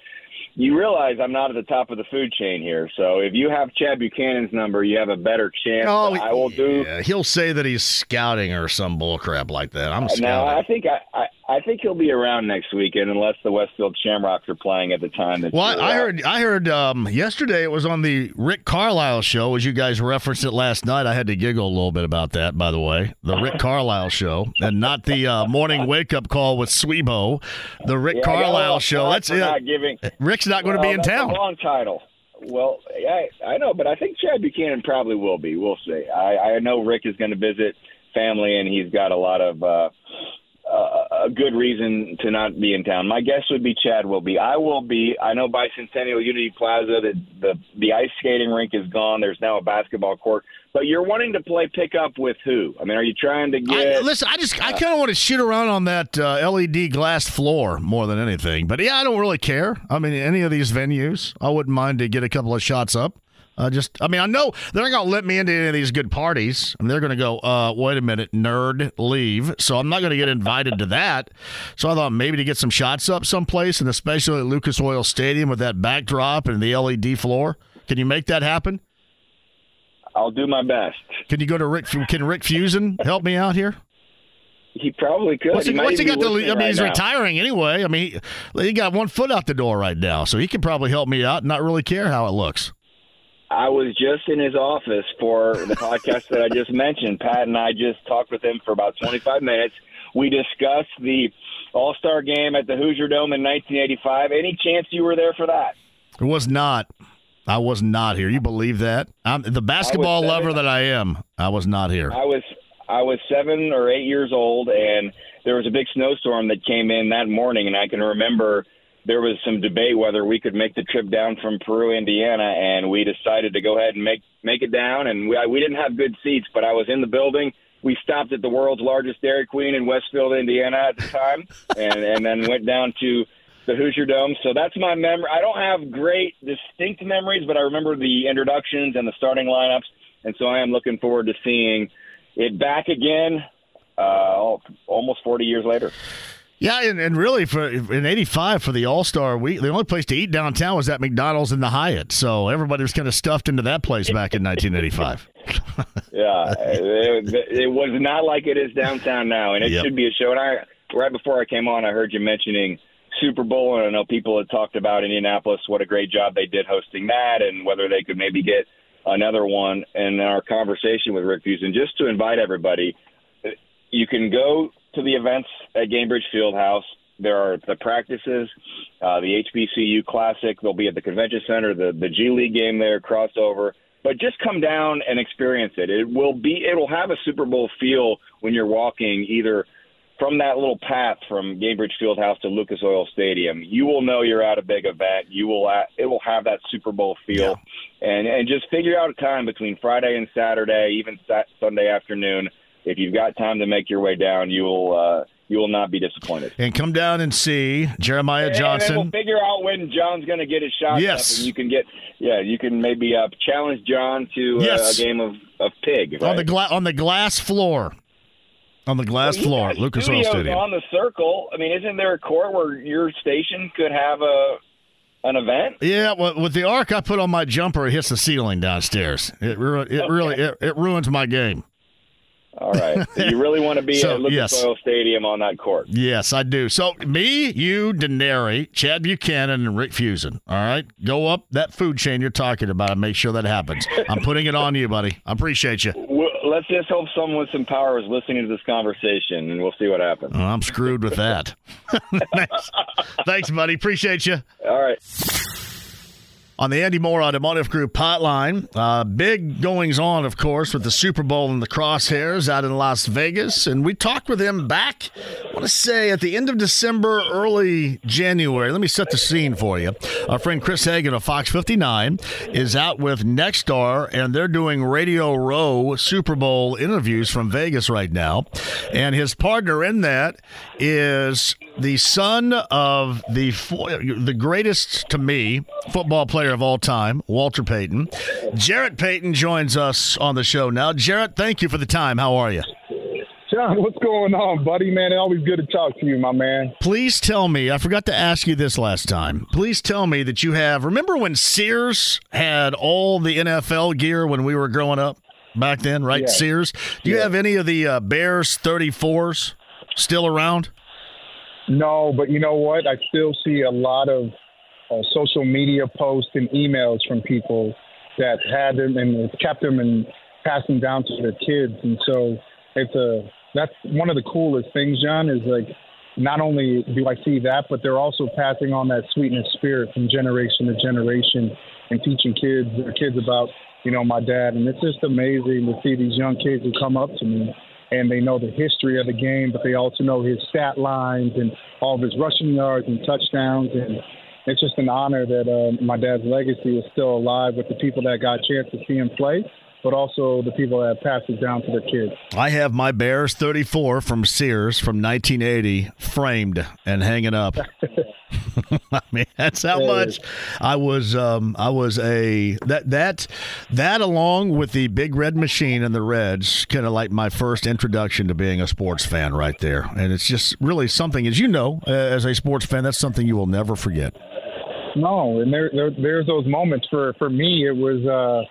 you realize I'm not at the top of the food chain here. So if you have Chad Buchanan's number, you have a better chance. Oh, I will do. He'll say that he's scouting or some bullcrap like that. I'm scouting. Now I think I, I, I think he'll be around next weekend unless the Westfield Shamrocks are playing at the time. That well, I heard I heard um, yesterday it was on the Rick Carlisle show. As you guys referenced it last night, I had to giggle a little bit about that. By the way, the Rick *laughs* Carlisle show, and not the uh, morning wake up call with Swebo. The Rick yeah, Carlisle show. That's it. Not giving, Rick's not going to be in town. long title. Well, I, I know, but I think Chad Buchanan probably will be. We'll see. I, I know Rick is going to visit family, and he's got a lot of. Uh, a good reason to not be in town. My guess would be Chad will be. I will be. I know Bicentennial Unity Plaza that the the ice skating rink is gone. There's now a basketball court. But you're wanting to play pickup with who? I mean, are you trying to get? I, listen, I just uh, I kind of want to shoot around on that uh, LED glass floor more than anything. But yeah, I don't really care. I mean, any of these venues, I wouldn't mind to get a couple of shots up. Uh, just, I mean, I know they're not going to let me into any of these good parties. I mean, they're going to go, uh, wait a minute, nerd, leave. So I'm not going to get invited to that. So I thought maybe to get some shots up someplace, and especially at Lucas Oil Stadium with that backdrop and the LED floor. Can you make that happen? I'll do my best. Can you go to Rick? Can Rick Fuson help me out here? He probably could. What's he, he what's he got to? I mean, right he's now. retiring anyway. I mean, he, he got one foot out the door right now, so he can probably help me out and not really care how it looks. I was just in his office for the podcast that I just mentioned. Pat and I just talked with him for about 25 minutes. We discussed the All Star game at the Hoosier Dome in 1985. Any chance you were there for that? It was not. I was not here. You believe that? I'm the basketball lover that I am. I was not here. I was I was seven or eight years old, and there was a big snowstorm that came in that morning, and I can remember there was some debate whether we could make the trip down from Peru, Indiana, and we decided to go ahead and make make it down. And we I, we didn't have good seats, but I was in the building. We stopped at the world's largest Dairy Queen in Westfield, Indiana, at the time, *laughs* and and then went down to the Hoosier Dome. So that's my memory. I don't have great distinct memories, but I remember the introductions and the starting lineups, and so I am looking forward to seeing it back again, uh, almost 40 years later. Yeah, and, and really for in '85 for the All Star week, the only place to eat downtown was at McDonald's in the Hyatt. So everybody was kind of stuffed into that place back in 1985. *laughs* yeah, it, it, was not like it is downtown now, and it yep. should be a show. And I right before I came on, I heard you mentioning Super Bowl, and I know people had talked about Indianapolis, what a great job they did hosting that, and whether they could maybe get another one. And in our conversation with Rick Fuson, just to invite everybody, you can go to the events at Gainbridge Fieldhouse. There are the practices, uh, the HBCU Classic. They'll be at the convention center, the the G League game there, crossover. But just come down and experience it. It will be. It will have a Super Bowl feel when you're walking either from that little path from Gainbridge Fieldhouse to Lucas Oil Stadium, you will know you're at a big event. You will at, it will have that Super Bowl feel, yeah. and and just figure out a time between Friday and Saturday, even Sunday afternoon. If you've got time to make your way down, you will. Uh, you will not be disappointed. And come down and see Jeremiah Johnson. And we'll figure out when John's going to get his shot yes. up, and you can get yeah, you can maybe uh, challenge John to uh, yes. a game of, of pig right? on the gla- on the glass floor. On the glass well, floor, Lucas Oil Stadium. On the circle. I mean, isn't there a court where your station could have a an event? Yeah, well, with the arc I put on my jumper, it hits the ceiling downstairs. It, ru- it okay. really it, it ruins my game. All right. So *laughs* you really want to be so, at Lucas yes. Oil Stadium on that court? Yes, I do. So me, you, Denari, Chad Buchanan, and Rick Fuson. All right, go up that food chain you're talking about and make sure that happens. I'm putting it on you, buddy. I appreciate you. Well, let's just hope someone with some power is listening to this conversation, and we'll see what happens. I'm screwed with that. *laughs* Thanks. Thanks, buddy. Appreciate you. All right on the Andy Moore Automotive Group hotline. Uh, big goings on, of course, with the Super Bowl and the crosshairs out in Las Vegas. And we talked with him back, I want to say, at the end of December, early January. Let me set the scene for you. Our friend Chris Hagan of Fox 59 is out with Nexstar, and they're doing Radio Row Super Bowl interviews from Vegas right now. And his partner in that is the son of the the greatest to me football player of all time, Walter Payton. Jarrett Payton joins us on the show now. Jarrett, thank you for the time. How are you? John, what's going on, buddy? Man, always good to talk to you, my man. Please tell me, I forgot to ask you this last time. Please tell me that you have, remember when Sears had all the NFL gear when we were growing up back then, right? Yeah. Sears. Do you yeah. have any of the uh, Bears 34s still around? No, but you know what? I still see a lot of uh, social media posts and emails from people that had them and kept them and passed them down to their kids. And so it's a that's one of the coolest things, John, is like not only do I see that, but they're also passing on that sweetness spirit from generation to generation and teaching kids their kids about, you know, my dad. And it's just amazing to see these young kids who come up to me and they know the history of the game, but they also know his stat lines and all of his rushing yards and touchdowns. And it's just an honor that uh, my dad's legacy is still alive with the people that got a chance to see him play but also the people that pass it down to their kids. I have my Bears 34 from Sears from 1980 framed and hanging up. *laughs* *laughs* I mean, that's how much I was. Um, I was a that that that along with the big red machine and the Reds, kind of like my first introduction to being a sports fan, right there. And it's just really something, as you know, as a sports fan, that's something you will never forget. No, and there, there there's those moments for for me. It was. Uh,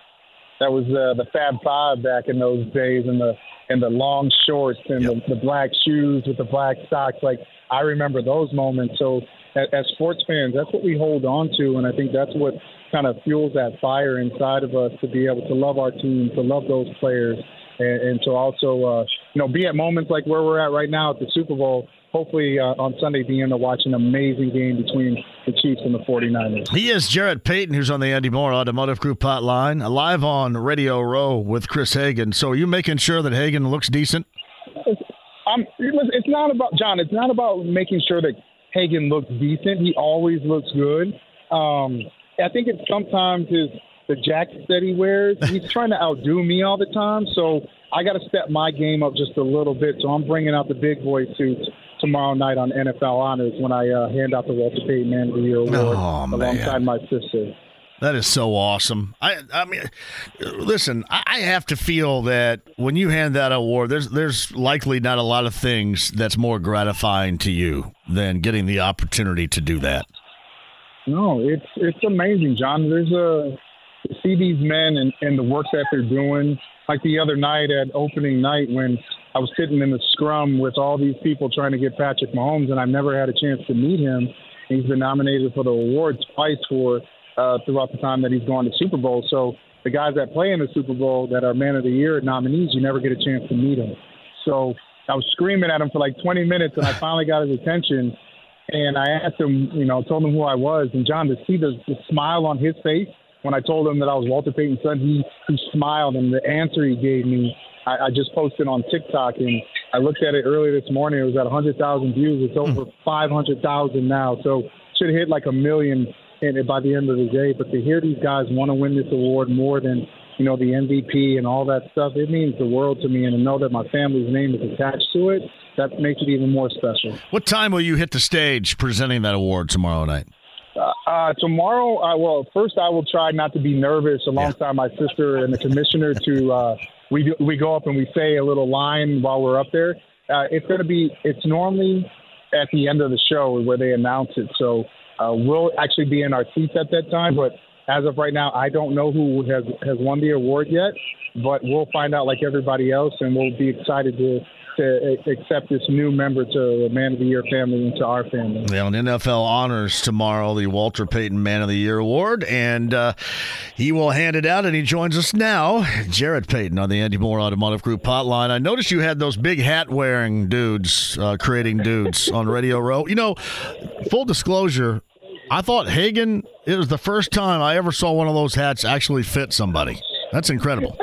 that was uh, the Fab Five back in those days, and the and the long shorts and yep. the, the black shoes with the black socks. Like I remember those moments. So as, sports fans, that's what we hold on to, and I think that's what kind of fuels that fire inside of us to be able to love our team, to love those players, and, and to also uh, you know be at moments like where we're at right now at the Super Bowl hopefully uh, on Sunday being able to watch an amazing game between the Chiefs and the 49ers. He is Jarrett Payton, who's on the Andy Moore Automotive Group hotline, live on Radio Row with Chris Hagan. So are you making sure that Hagan looks decent? I'm, it's not about, John, it's not about making sure that Hagan looks decent. He always looks good. Um, I think it's sometimes his the jackets that he wears. He's trying to outdo me all the time. So I got to step my game up just a little bit. So I'm bringing out the big boy suits tomorrow night on NFL Honors when I uh, hand out the Walter Payton Man of the Year award oh, alongside my sister. That is so awesome. I I mean, listen, I have to feel that when you hand that award, there's there's likely not a lot of things that's more gratifying to you than getting the opportunity to do that. No, it's it's amazing, John. There's a see these men and, and the work that they're doing. Like the other night at opening night when I was sitting in the scrum with all these people trying to get Patrick Mahomes, and I've never had a chance to meet him. He's been nominated for the award twice for uh, throughout the time that he's gone to Super Bowl. So the guys that play in the Super Bowl that are Man of the Year nominees, you never get a chance to meet them. So I was screaming at him for like 20 minutes, and I finally got his attention. And I asked him, you know, told him who I was. And John, to see the, the smile on his face when I told him that I was Walter Payton's son, he, he smiled. And the answer he gave me I, I just posted on TikTok, and I looked at it earlier this morning. It was at 100,000 views. It's over 500,000 now. So should hit like a million it by the end of the day. But to hear these guys want to win this award more than you know the MVP and all that stuff, it means the world to me. And to know that my family's name is attached to it, that makes it even more special. What time will you hit the stage presenting that award tomorrow night? Uh, uh, tomorrow, I well, first I will try not to be nervous alongside yeah. my sister and the commissioner. To uh, we do, we go up and we say a little line while we're up there. Uh, it's going to be. It's normally at the end of the show where they announce it. So uh, we'll actually be in our seats at that time. But as of right now, I don't know who has has won the award yet. But we'll find out like everybody else, and we'll be excited to to accept this new member to the Man of the Year family and to our family. Yeah, on NFL honors tomorrow the Walter Payton Man of the Year award, and uh, he will hand it out. And he joins us now, Jarrett Payton on the Andy Moore Automotive Group hotline. I noticed you had those big hat wearing dudes, uh, creating dudes *laughs* on Radio Row. You know, full disclosure. I thought Hagan, it was the first time I ever saw one of those hats actually fit somebody. That's incredible.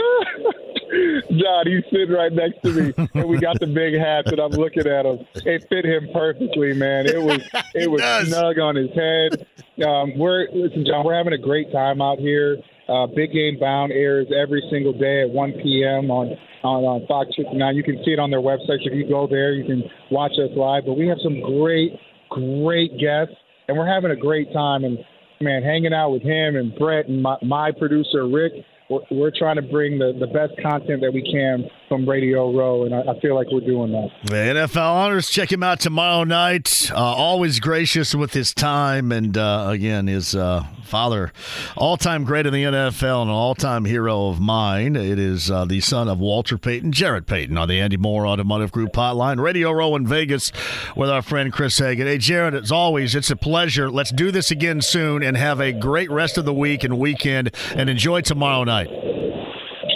John, he's sitting right next to me, and we got the big hats, and I'm looking at him. It fit him perfectly, man. It was *laughs* it was does. snug on his head. Um, we're listen, John. We're having a great time out here. Uh, Big Game Bound airs every single day at 1 p.m. on on, on Fox 59. You can see it on their website. So if you go there, you can watch us live. But we have some great, great guests, and we're having a great time. And man, hanging out with him and Brett and my, my producer Rick we're, we're trying to bring the, the best content that we can from Radio Row, and I, I feel like we're doing that. The NFL Honors, check him out tomorrow night. Uh, always gracious with his time, and uh, again, his uh, father, all time great in the NFL and an all time hero of mine. It is uh, the son of Walter Payton, Jarrett Payton, on the Andy Moore Automotive Group hotline. Radio Row in Vegas with our friend Chris Hagan. Hey, Jarrett, as always, it's a pleasure. Let's do this again soon and have a great rest of the week and weekend and enjoy tomorrow night.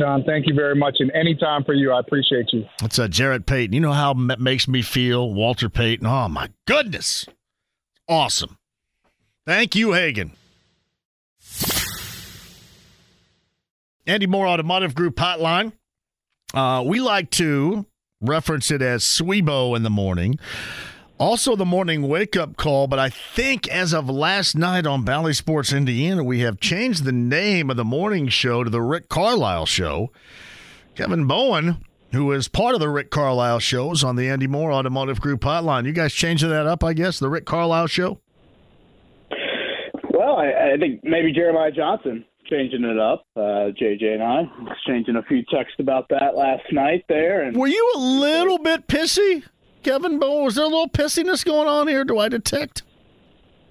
Sean, thank you very much. And anytime for you, I appreciate you. It's uh, Jarrett Payton. You know how it makes me feel, Walter Payton. Oh, my goodness. Awesome. Thank you, Hagan. Andy Moore Automotive Group hotline. Uh, we like to reference it as Swebo in the morning. Also, the morning wake up call, but I think as of last night on Bally Sports Indiana, we have changed the name of the morning show to the Rick Carlisle Show. Kevin Bowen, who is part of the Rick Carlisle shows on the Andy Moore Automotive Group hotline, you guys changing that up, I guess, the Rick Carlisle Show? Well, I, I think maybe Jeremiah Johnson changing it up. Uh, JJ and I exchanging a few texts about that last night there. And were you a little bit pissy, Kevin Bowen? Was there a little pissiness going on here? Do I detect?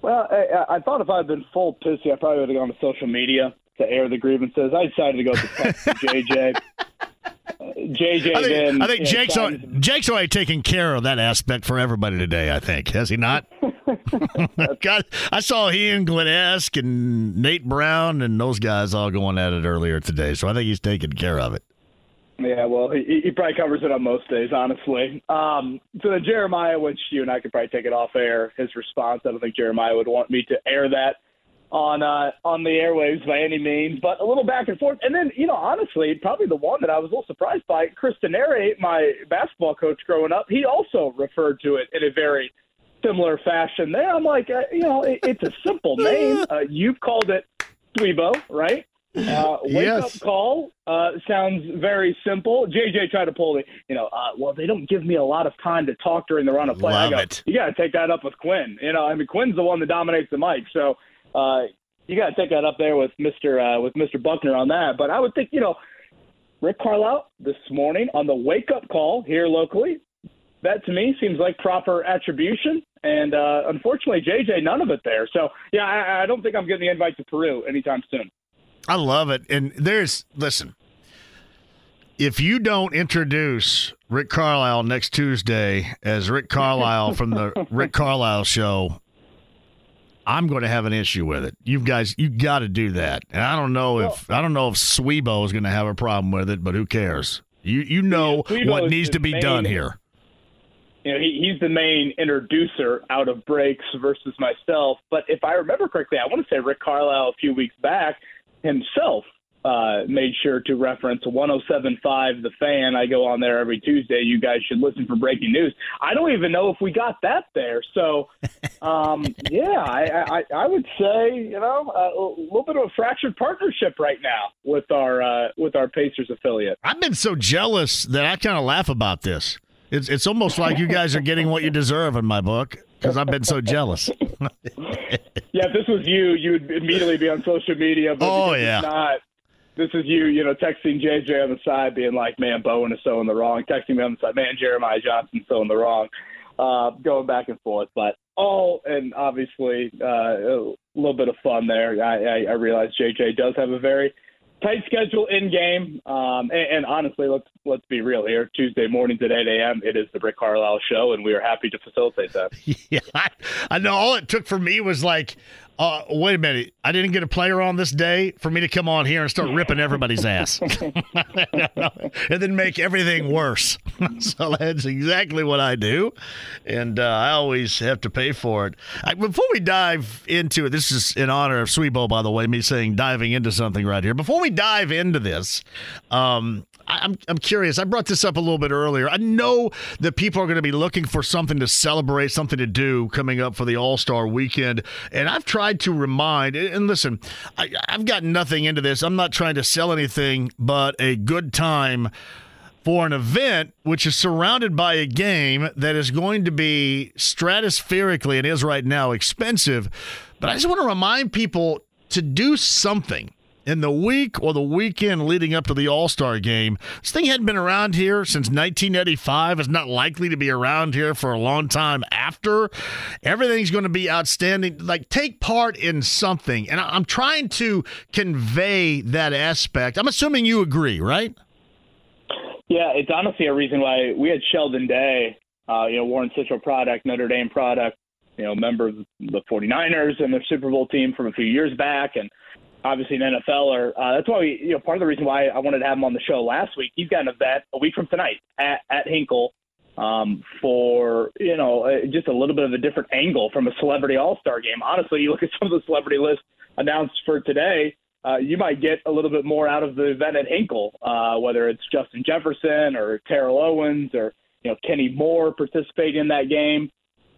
Well, I, I thought if I'd been full pissy, I probably would have gone to social media to air the grievances. I decided to go to text JJ. JJ, I think, then, I think Jake's, on, Jake's already taking care of that aspect for everybody today. I think has he not? *laughs* *laughs* God, I saw he and Glennesk and Nate Brown and those guys all going at it earlier today, so I think he's taking care of it. Yeah, well, he, he probably covers it on most days, honestly. Um, so then Jeremiah, which you and I could probably take it off air, his response. I don't think Jeremiah would want me to air that on uh, on the airwaves by any means, but a little back and forth. And then, you know, honestly, probably the one that I was a little surprised by, Chris Denari, my basketball coach growing up, he also referred to it in a very similar fashion. There, I'm like, uh, you know, it, it's a simple *laughs* name. Uh, you've called it Dwebo, right? Uh, *laughs* wake yes. up call uh, sounds very simple. JJ tried to pull the, you know, uh, well, they don't give me a lot of time to talk during the run of play. Love I go, it. You got to take that up with Quinn. You know, I mean, Quinn's the one that dominates the mic, so uh, you got to take that up there with Mister uh, with Mister Buckner on that. But I would think, you know, Rick Carlisle this morning on the wake up call here locally. That to me seems like proper attribution, and uh, unfortunately, JJ, none of it there. So yeah, I, I don't think I'm getting the invite to Peru anytime soon. I love it, and there's listen. If you don't introduce Rick Carlisle next Tuesday as Rick Carlisle from the *laughs* Rick Carlisle Show, I'm going to have an issue with it. You guys, you got to do that. And I don't know if I don't know if Swebo is going to have a problem with it, but who cares? You you know yeah, what needs to be main, done here. You know, he, he's the main introducer out of breaks versus myself. But if I remember correctly, I want to say Rick Carlisle a few weeks back himself uh, made sure to reference 1075 The Fan. I go on there every Tuesday. You guys should listen for breaking news. I don't even know if we got that there. So, *laughs* um, yeah, I, I, I would say you know a little bit of a fractured partnership right now with our uh, with our Pacers affiliate. I've been so jealous that I kind of laugh about this. It's it's almost like you guys are getting what you deserve in my book because I've been so jealous. *laughs* yeah, if this was you, you would immediately be on social media. But oh yeah, not this is you, you know, texting JJ on the side, being like, "Man, Bowen is so in the wrong." Texting me on the side, "Man, Jeremiah Johnson's so in the wrong." Uh, going back and forth, but all and obviously uh, a little bit of fun there. I, I, I realize JJ does have a very tight schedule in game, um, and, and honestly, let's let's be real here. Tuesday mornings at 8 a.m. It is the Rick Carlisle show, and we are happy to facilitate that. *laughs* yeah, I, I know. All it took for me was like uh, wait a minute. I didn't get a player on this day for me to come on here and start ripping everybody's ass *laughs* *laughs* and then make everything worse. *laughs* so that's exactly what I do. And uh, I always have to pay for it. I, before we dive into it, this is in honor of Sweebo, by the way, me saying diving into something right here. Before we dive into this, um, I'm, I'm curious. I brought this up a little bit earlier. I know that people are going to be looking for something to celebrate, something to do coming up for the All Star weekend. And I've tried to remind, and listen, I, I've got nothing into this. I'm not trying to sell anything but a good time for an event which is surrounded by a game that is going to be stratospherically, and is right now, expensive. But I just want to remind people to do something in the week or the weekend leading up to the All Star game. This thing hadn't been around here since 1985. It's not likely to be around here for a long time after. Everything's going to be outstanding. Like, take part in something. And I'm trying to convey that aspect. I'm assuming you agree, right? Yeah, it's honestly a reason why we had Sheldon Day, uh, you know, Warren Central product, Notre Dame product, you know, member of the 49ers and their Super Bowl team from a few years back. And obviously an NFLer. Uh, that's why we, you know, part of the reason why I wanted to have him on the show last week. He's got an event a week from tonight at, at Hinkle um, for you know uh, just a little bit of a different angle from a celebrity All Star game. Honestly, you look at some of the celebrity lists announced for today. Uh, you might get a little bit more out of the event at Hinkle, uh, whether it's Justin Jefferson or Terrell Owens or you know Kenny Moore participating in that game.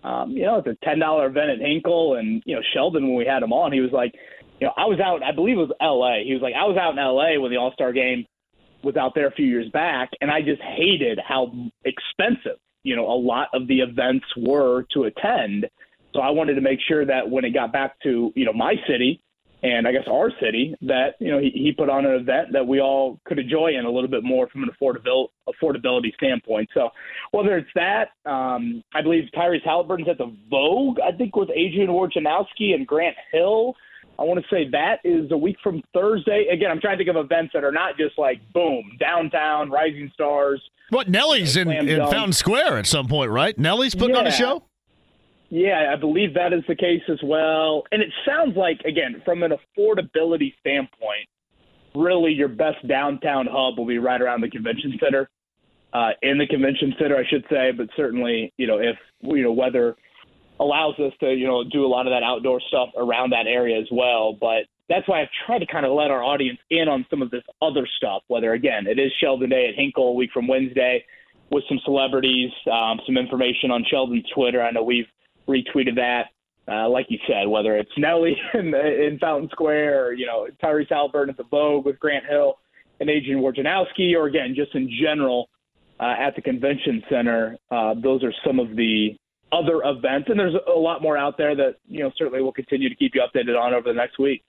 Um, you know, it's a ten dollar event at Hinkle, and you know Sheldon when we had him on, he was like, you know, I was out. I believe it was L.A. He was like, I was out in L.A. when the All Star game was out there a few years back, and I just hated how expensive you know a lot of the events were to attend. So I wanted to make sure that when it got back to you know my city and I guess our city, that you know he, he put on an event that we all could enjoy in a little bit more from an affordability affordability standpoint. So whether it's that, um, I believe Tyrese Halliburton's at the Vogue. I think with Adrian Wojnarowski and Grant Hill. I want to say that is a week from Thursday. Again, I'm trying to think of events that are not just like boom downtown rising stars. What Nelly's in, in Fountain Square at some point, right? Nelly's putting yeah. on a show. Yeah, I believe that is the case as well. And it sounds like again from an affordability standpoint, really your best downtown hub will be right around the convention center. Uh, in the convention center, I should say, but certainly, you know, if you know weather allows us to, you know, do a lot of that outdoor stuff around that area as well. But that's why I've tried to kind of let our audience in on some of this other stuff, whether, again, it is Sheldon Day at Hinkle week from Wednesday with some celebrities, um, some information on Sheldon's Twitter. I know we've retweeted that. Uh, like you said, whether it's Nelly *laughs* in, in Fountain Square or, you know, Tyrese Halliburton at the Vogue with Grant Hill and Adrian Wojnarowski, or again, just in general uh, at the convention center, uh, those are some of the other events, and there's a lot more out there that you know certainly we'll continue to keep you updated on over the next week.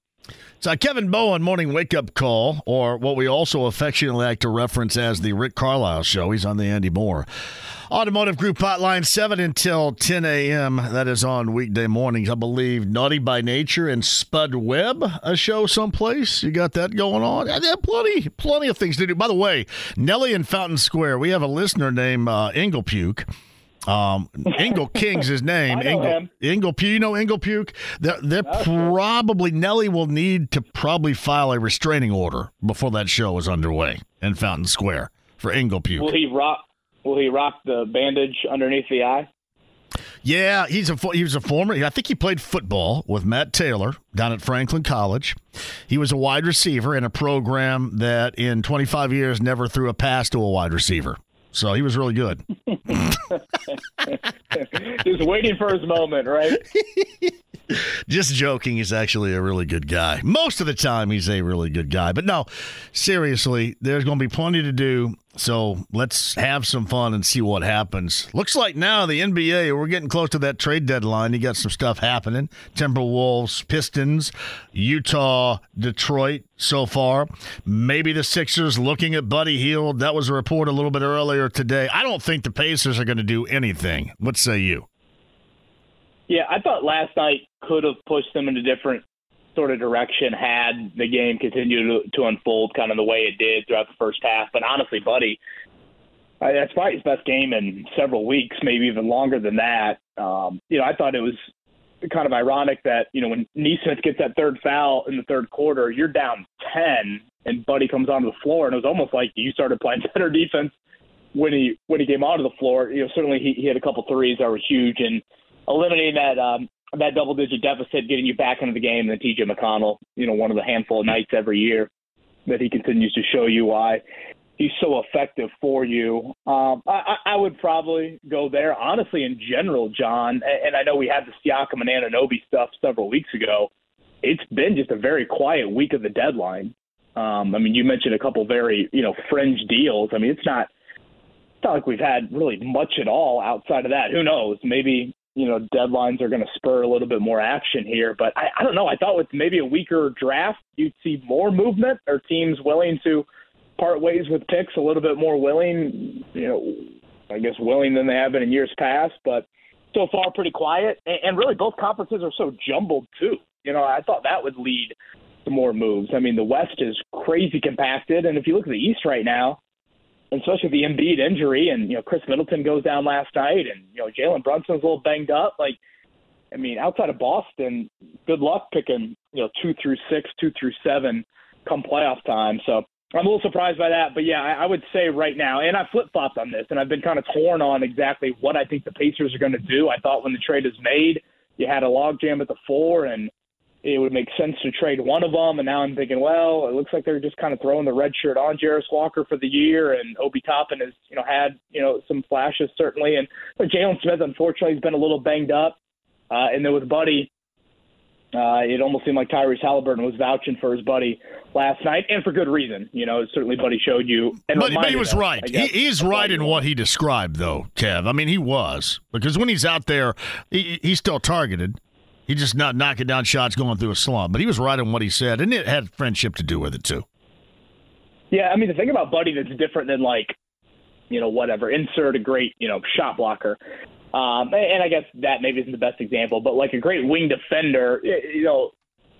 So Kevin Bowen morning wake up call, or what we also affectionately like to reference as the Rick Carlisle show. He's on the Andy Moore. Automotive Group Hotline, 7 until 10 a.m. That is on weekday mornings. I believe Naughty by Nature and Spud Webb, a show someplace. You got that going on? Yeah, plenty, plenty of things to do. By the way, Nelly and Fountain Square, we have a listener named uh, Puke. Um, Engel King's his name. Engel, Engel Puke. You know Engel Puke? They're, they're probably, Nelly will need to probably file a restraining order before that show is underway in Fountain Square for Engel Puke. Will he rock, will he rock the bandage underneath the eye? Yeah, he's a he was a former. I think he played football with Matt Taylor down at Franklin College. He was a wide receiver in a program that in 25 years never threw a pass to a wide receiver. So he was really good. *laughs* Just waiting for his moment, right? *laughs* Just joking. He's actually a really good guy. Most of the time, he's a really good guy. But no, seriously, there's going to be plenty to do. So let's have some fun and see what happens. Looks like now the NBA, we're getting close to that trade deadline. You got some stuff happening. Timberwolves, Pistons, Utah, Detroit so far. Maybe the Sixers looking at Buddy Hield. That was a report a little bit earlier today. I don't think the Pacers are going to do anything. What say you? Yeah, I thought last night could have pushed them in a different sort of direction had the game continued to, to unfold kind of the way it did throughout the first half. But honestly, Buddy, I, that's probably his best game in several weeks, maybe even longer than that. Um, you know, I thought it was kind of ironic that you know when Nesmith gets that third foul in the third quarter, you're down ten, and Buddy comes onto the floor, and it was almost like you started playing *laughs* better defense when he when he came onto the floor. You know, certainly he, he had a couple threes that were huge, and eliminating that um, that double digit deficit, getting you back into the game. And T.J. McConnell, you know, one of the handful of nights every year that he continues to show you why he's so effective for you. Um, I, I would probably go there. Honestly, in general, John, and I know we had the Siakam and Anunoby stuff several weeks ago. It's been just a very quiet week of the deadline. Um, I mean, you mentioned a couple very, you know, fringe deals. I mean, it's not, it's not like we've had really much at all outside of that. Who knows? Maybe you know deadlines are going to spur a little bit more action here. But I, I don't know. I thought with maybe a weaker draft, you'd see more movement or teams willing to part ways with picks a little bit more willing. You know, I guess willing than they have been in years past. But so far, pretty quiet. And, and really, both conferences are so jumbled too. You know, I thought that would lead to more moves. I mean, the West is crazy compacted, and if you look at the East right now and especially the Embiid injury, and you know Khris Middleton goes down last night, and you know Jalen Brunson's a little banged up. Like, I mean, outside of Boston, good luck picking you know two through six, two through seven, come playoff time. So I'm a little surprised by that, but yeah, I, I would say right now, and I flip flopped on this, and I've been kind of torn on exactly what I think the Pacers are going to do. I thought when the trade is made, you had a logjam at the four, and it would make sense to trade one of them. And now I'm thinking, well, it looks like they're just kind of throwing the red shirt on Jarace Walker for the year, and Obi Toppin has, you know, had you know some flashes certainly, and Jalen Smith unfortunately has been a little banged up, uh, and then with Buddy. Uh, it almost seemed like Tyrese Halliburton was vouching for his buddy last night, and for good reason. You know, certainly Buddy showed you. And but, but he was us, right. He, he's right in what he described, though, Kev. I mean, he was because when he's out there, he, he's still targeted. He's just not knocking down shots going through a slump. But he was right on what he said, and it had friendship to do with it, too. Yeah, I mean, the thing about Buddy that's different than, like, you know, whatever, insert a great, you know, shot blocker. Um, and I guess that maybe isn't the best example, but like a great wing defender, you know,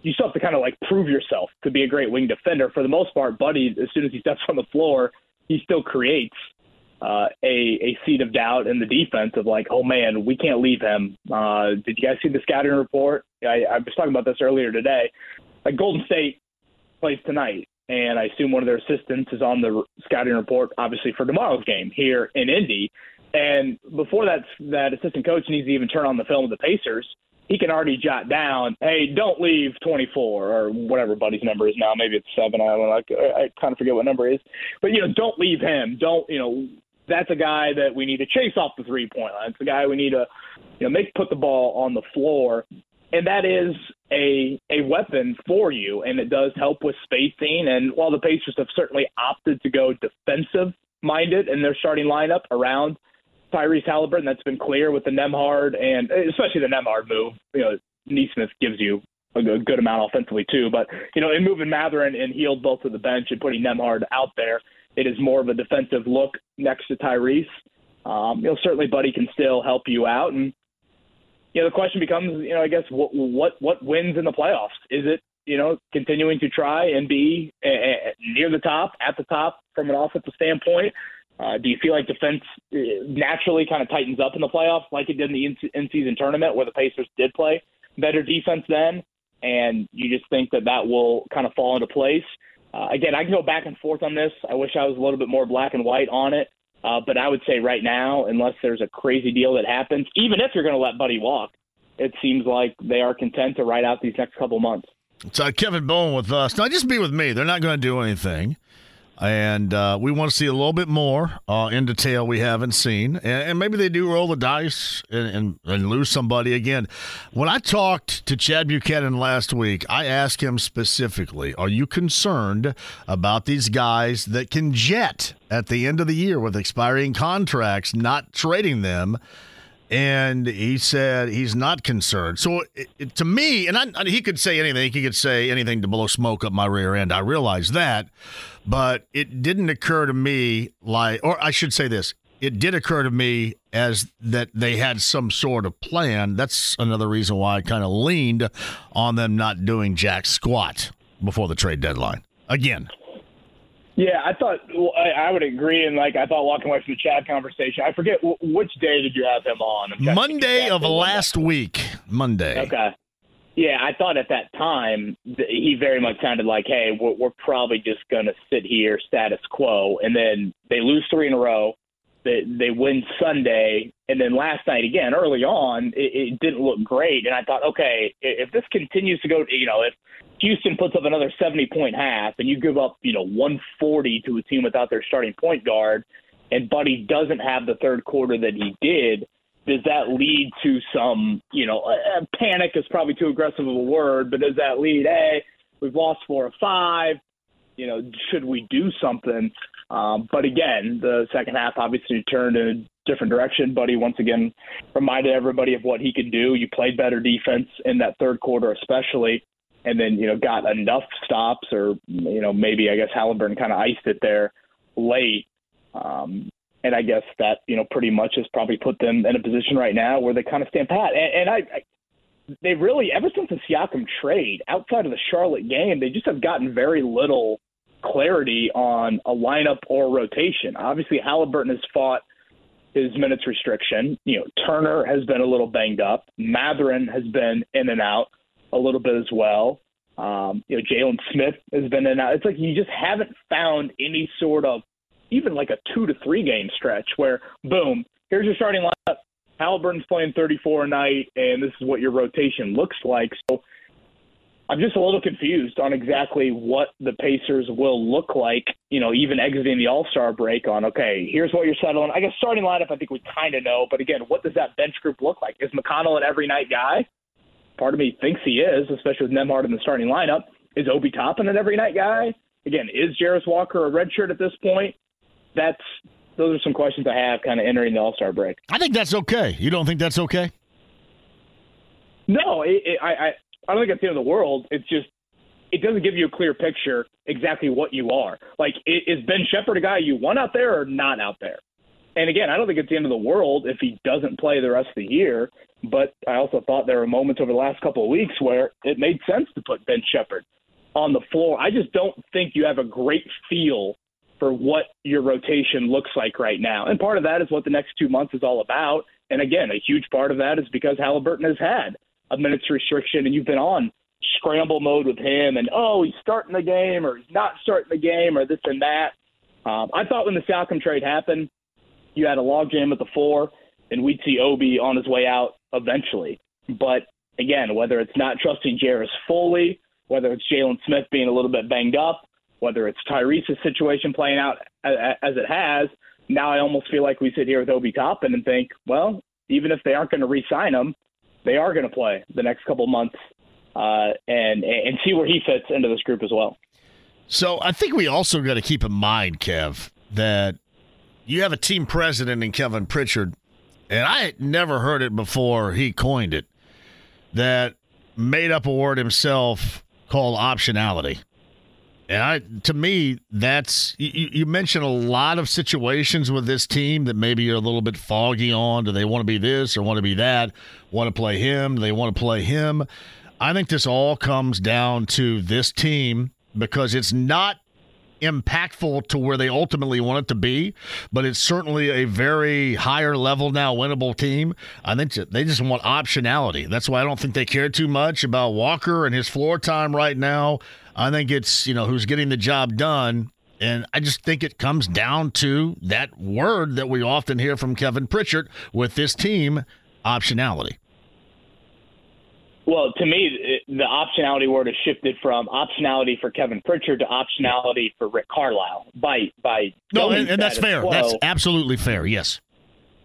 you still have to kind of like prove yourself to be a great wing defender. For the most part, Buddy, as soon as he steps on the floor, he still creates uh, a a seed of doubt in the defense of like, oh man, we can't leave him. Uh, did you guys see the scouting report? I, I was talking about this earlier today. Like Golden State plays tonight, and I assume one of their assistants is on the scouting report, obviously for tomorrow's game here in Indy. And before that, that assistant coach needs to even turn on the film of the Pacers. He can already jot down, "Hey, don't leave 24 or whatever Buddy's number is now. Maybe it's seven. I don't know. I, I kind of forget what number it is, but you know, don't leave him. Don't you know? That's a guy that we need to chase off the three point line. It's a guy we need to, you know, make put the ball on the floor, and that is a a weapon for you, and it does help with spacing. And while the Pacers have certainly opted to go defensive minded in their starting lineup around Tyrese Halliburton, that's been clear with the Nembhard and especially the Nembhard move. You know, Nesmith gives you a good amount offensively too, but you know, in moving Mathurin and Hield both to the bench and putting Nembhard out there it is more of a defensive look next to Tyrese. Um, you know, certainly Buddy can still help you out, and you know the question becomes, you know, I guess what what what wins in the playoffs? Is it you know continuing to try and be uh, near the top, at the top from an offensive standpoint? Uh, do you feel like defense uh, naturally kind of tightens up in the playoffs, like it did in the in-season tournament, where the Pacers did play better defense then, and you just think that that will kind of fall into place? Uh, again, I can go back and forth on this. I wish I was a little bit more black and white on it. Uh, but I would say right now, unless there's a crazy deal that happens, even if you're going to let Buddy walk, it seems like they are content to ride out these next couple months. Uh, Kevin Bowen with us. Now, just be with me. They're not going to do anything. And uh, we want to see a little bit more uh, in detail we haven't seen. And, and, maybe they do roll the dice and, and, and, lose somebody again. When I talked to Chad Buchanan last week, I asked him specifically Are you concerned about these guys that can jet at the end of the year with expiring contracts, not trading them? And he said he's not concerned. So it, it, to me, and I, he could say anything. He could say anything to blow smoke up my rear end. I realize that, but it didn't occur to me like, or I should say this: it did occur to me as that they had some sort of plan. That's another reason why I kind of leaned on them not doing jack squat before the trade deadline. Again, yeah, I thought I, I, would agree, and like I thought, walking away from the Chad conversation, I forget w- which day did you have him on? Monday of last week. Monday. Okay. Yeah, I thought at that time he very much sounded like, "Hey, we're, we're probably just going to sit here, status quo," and then they lose three in a row. They they win Sunday, and then last night again, early on, it, it didn't look great, and I thought, okay, if this continues to go, you know, if Houston puts up another 70 point half and you give up, you know, 140 to a team without their starting point guard and Buddy doesn't have the third quarter that he did, does that lead to some, you know, uh, panic is probably too aggressive of a word, but does that lead, hey, we've lost four or five, you know, should we do something? Um, but again, the second half obviously turned in a different direction. Buddy once again reminded everybody of what he could do. You played better defense in that third quarter, especially and then you know got enough stops, or you know maybe I guess Halliburton kind of iced it there late. Um, and I guess that you know pretty much has probably put them in a position right now where they kind of stand pat. And, and I, I, they really ever since the Siakam trade, outside of the Charlotte game, they just have gotten very little clarity on a lineup or rotation. Obviously, Halliburton has fought his minutes restriction. You know, Turner has been a little banged up. Mathurin has been in and out a little bit as well. Um, you know, Jalen Smith has been in. and out. It's like you just haven't found any sort of even like a two to three game stretch where boom, here's your starting lineup. Halliburton's playing 34 a night, and this is what your rotation looks like. So I'm just a little confused on exactly what the Pacers will look like, you know, even exiting the All Star break on, okay, here's what you're settling. I guess starting lineup, I think we kind of know. But again, what does that bench group look like? Is McConnell an every night guy? part of me thinks he is, especially with Nembhard in the starting lineup. Is Obi Toppin an every night guy? Again, is Jarace Walker a redshirt at this point? That's those are some questions I have kind of entering the All Star break. I think that's okay. You don't think that's okay? No, it, it, I, I don't think it's the end of the world. It's just it doesn't give you a clear picture exactly what you are. Like, is Ben Sheppard a guy you want out there or not out there? And again, I don't think it's the end of the world if he doesn't play the rest of the year. But I also thought there were moments over the last couple of weeks where it made sense to put Ben Sheppard on the floor. I just don't think you have a great feel for what your rotation looks like right now. And part of that is what the next two months is all about. And again, a huge part of that is because Halliburton has had a minutes restriction and you've been on scramble mode with him and, oh, he's starting the game or he's not starting the game or this and that. Um, I thought when the Siakam trade happened, you had a logjam at the four, and we'd see Obi on his way out eventually. But again, whether it's not trusting Jarace fully, whether it's Jalen Smith being a little bit banged up, whether it's Tyrese's situation playing out as it has, now I almost feel like we sit here with Obi Toppin and think, well, even if they aren't going to re-sign him, they are going to play the next couple months uh, and and see where he fits into this group as well. So I think we also got to keep in mind, Kev, that you have a team president in Kevin Pritchard, and I had never heard it before he coined it, that made up a word himself called optionality. And I, to me, that's you, you mentioned a lot of situations with this team that maybe you're a little bit foggy on. Do they want to be this or want to be that? Want to play him? They want to play him? I think this all comes down to this team because it's not impactful to where they ultimately want it to be, but it's certainly a very higher level now winnable team. I think they just want optionality. That's why I don't think they care too much about Walker and his floor time right now. I think it's, you know, who's getting the job done And I just think it comes down to that word that we often hear from Kevin Pritchard with this team optionality. Well, to me, it, the optionality word has shifted from optionality for Kevin Pritchard to optionality for Rick Carlisle. By by, no, and, and that's fair. that's absolutely fair. Yes.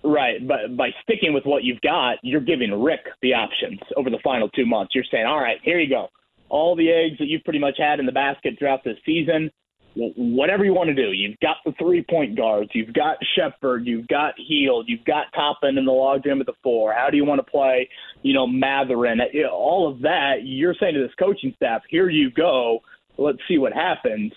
Right, but by sticking with what you've got, you're giving Rick the options over the final two months. You're saying, all right, here you go. All the eggs that you've pretty much had in the basket throughout this season, whatever you want to do. You've got the three point guards, you've got Sheppard, you've got Hield, you've got Toppin in the logjam at the four. How do you want to play, you know, Mathurin? All of that, you're saying to this coaching staff, here you go. Let's see what happens.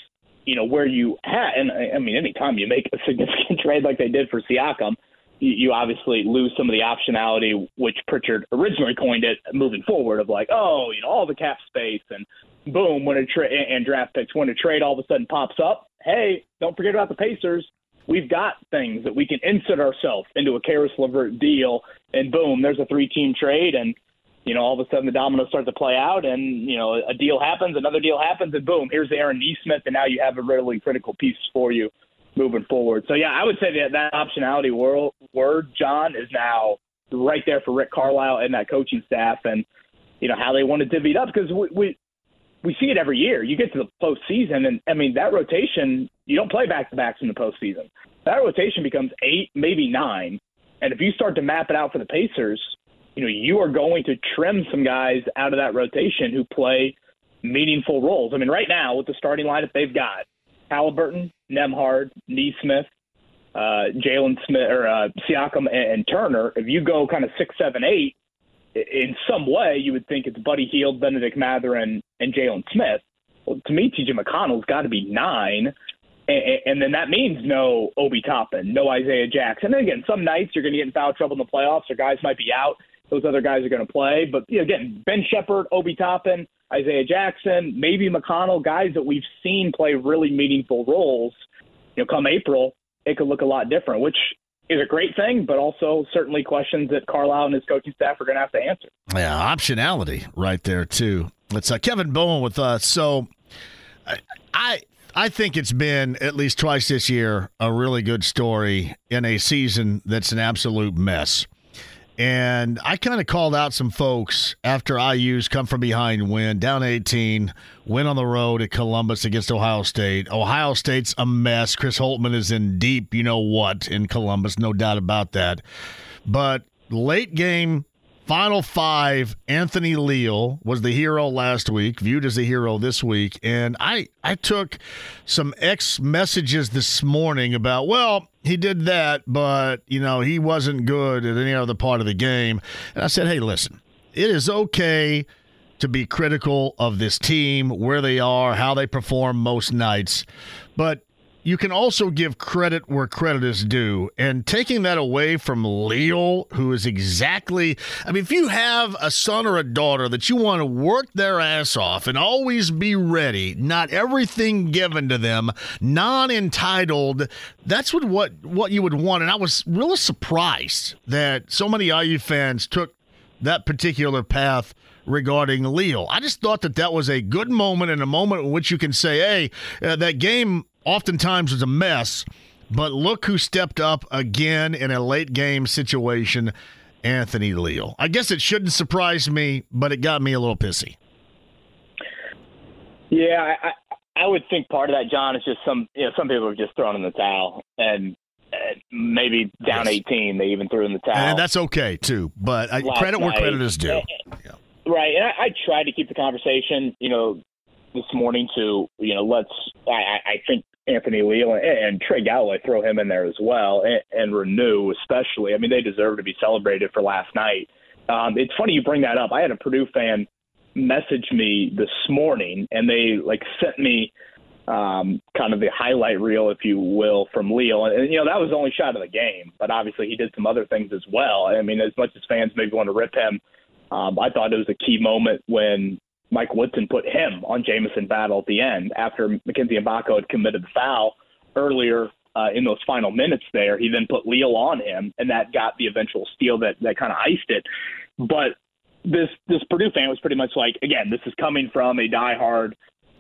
You know, where you had, and I mean, anytime you make a significant *laughs* trade like they did for Siakam, you obviously lose some of the optionality, which Pritchard originally coined it moving forward of like, oh, you know, all the cap space and boom, when a trade and draft picks, when a trade all of a sudden pops up, hey, don't forget about the Pacers. We've got things that we can insert ourselves into a Caris LeVert deal, and boom, there's a three-team trade, and you know, all of a sudden the dominoes start to play out, and you know, a deal happens, another deal happens, and boom, here's Aaron Nesmith, and now you have a really critical piece for you moving forward. So yeah, I would say that that optionality word, word John is now right there for Rick Carlisle and that coaching staff, and you know how they want to divvy it up because we, we we see it every year. You get to the postseason, and I mean that rotation. You don't play back to backs in the postseason. That rotation becomes eight, maybe nine, and if you start to map it out for the Pacers, you know you are going to trim some guys out of that rotation who play meaningful roles. I mean, right now with the starting lineup they've got, Halliburton, Nembhard, Nesmith, uh, Jalen Smith or uh, Siakam and, and Turner. If you go kind of six, seven, eight, in some way you would think it's Buddy Hield, Bennedict Mathurin, and Jalen Smith. Well, to me, TJ McConnell's got to be nine. And, and then that means no Obi Toppin, no Isaiah Jackson. And again, some nights you're going to get in foul trouble in the playoffs, or guys might be out. Those other guys are going to play. But you know, again, Ben Sheppard, Obi Toppin, Isaiah Jackson, maybe McConnell, guys that we've seen play really meaningful roles. You know, come April, it could look a lot different, which is a great thing, but also certainly questions that Carlisle and his coaching staff are going to have to answer. Yeah, optionality right there too. It's uh, Kevin Bowen with us. So, I I think it's been at least twice this year a really good story in a season that's an absolute mess. And I kind of called out some folks after IU's come from behind win, down 18, win on the road at Columbus against Ohio State. Ohio State's a mess. Chris Holtmann is in deep, you know what, in Columbus, no doubt about that. But late game Final five, Anthony Leal was the hero last week, viewed as a hero this week. And I, I took some X messages this morning about, well, he did that, but, you know, he wasn't good at any other part of the game. And I said, hey, listen, it is okay to be critical of this team, where they are, how they perform most nights. But you can also give credit where credit is due. And taking that away from Leal, who is exactly, I mean, if you have a son or a daughter that you want to work their ass off and always be ready, not everything given to them, non entitled, that's what, what, what you would want. And I was really surprised that so many IU fans took that particular path regarding Leal. I just thought that that was a good moment and a moment in which you can say, hey, uh, that game oftentimes was a mess. But look who stepped up again in a late game situation Anthony Leal. I guess it shouldn't surprise me, but it got me a little pissy. Yeah, I, I would think part of that, John, is just some you know some people have just thrown in the towel, and maybe down yes. 18, they even threw in the towel, and that's okay too. But I, credit where credit is due. Yeah. Right, and I, I tried to keep the conversation, you know, this morning to you know let's I, I think Anthony Leal and, and Trey Galloway throw him in there as well, and, and Reneau especially. I mean, they deserve to be celebrated for last night. Um, it's funny you bring that up. I had a Purdue fan message me this morning, and they like sent me um, kind of the highlight reel, if you will, from Leal. And, and you know that was the only shot of the game, but obviously he did some other things as well. I mean, as much as fans maybe want to rip him, um, I thought it was a key moment when Mike Woodson put him on Jamison Battle at the end after Mackenzie Mgbako had committed the foul earlier uh, in those final minutes there. He then put Leal on him, and that got the eventual steal that, that kind of iced it. But this this Purdue fan was pretty much like, again, this is coming from a diehard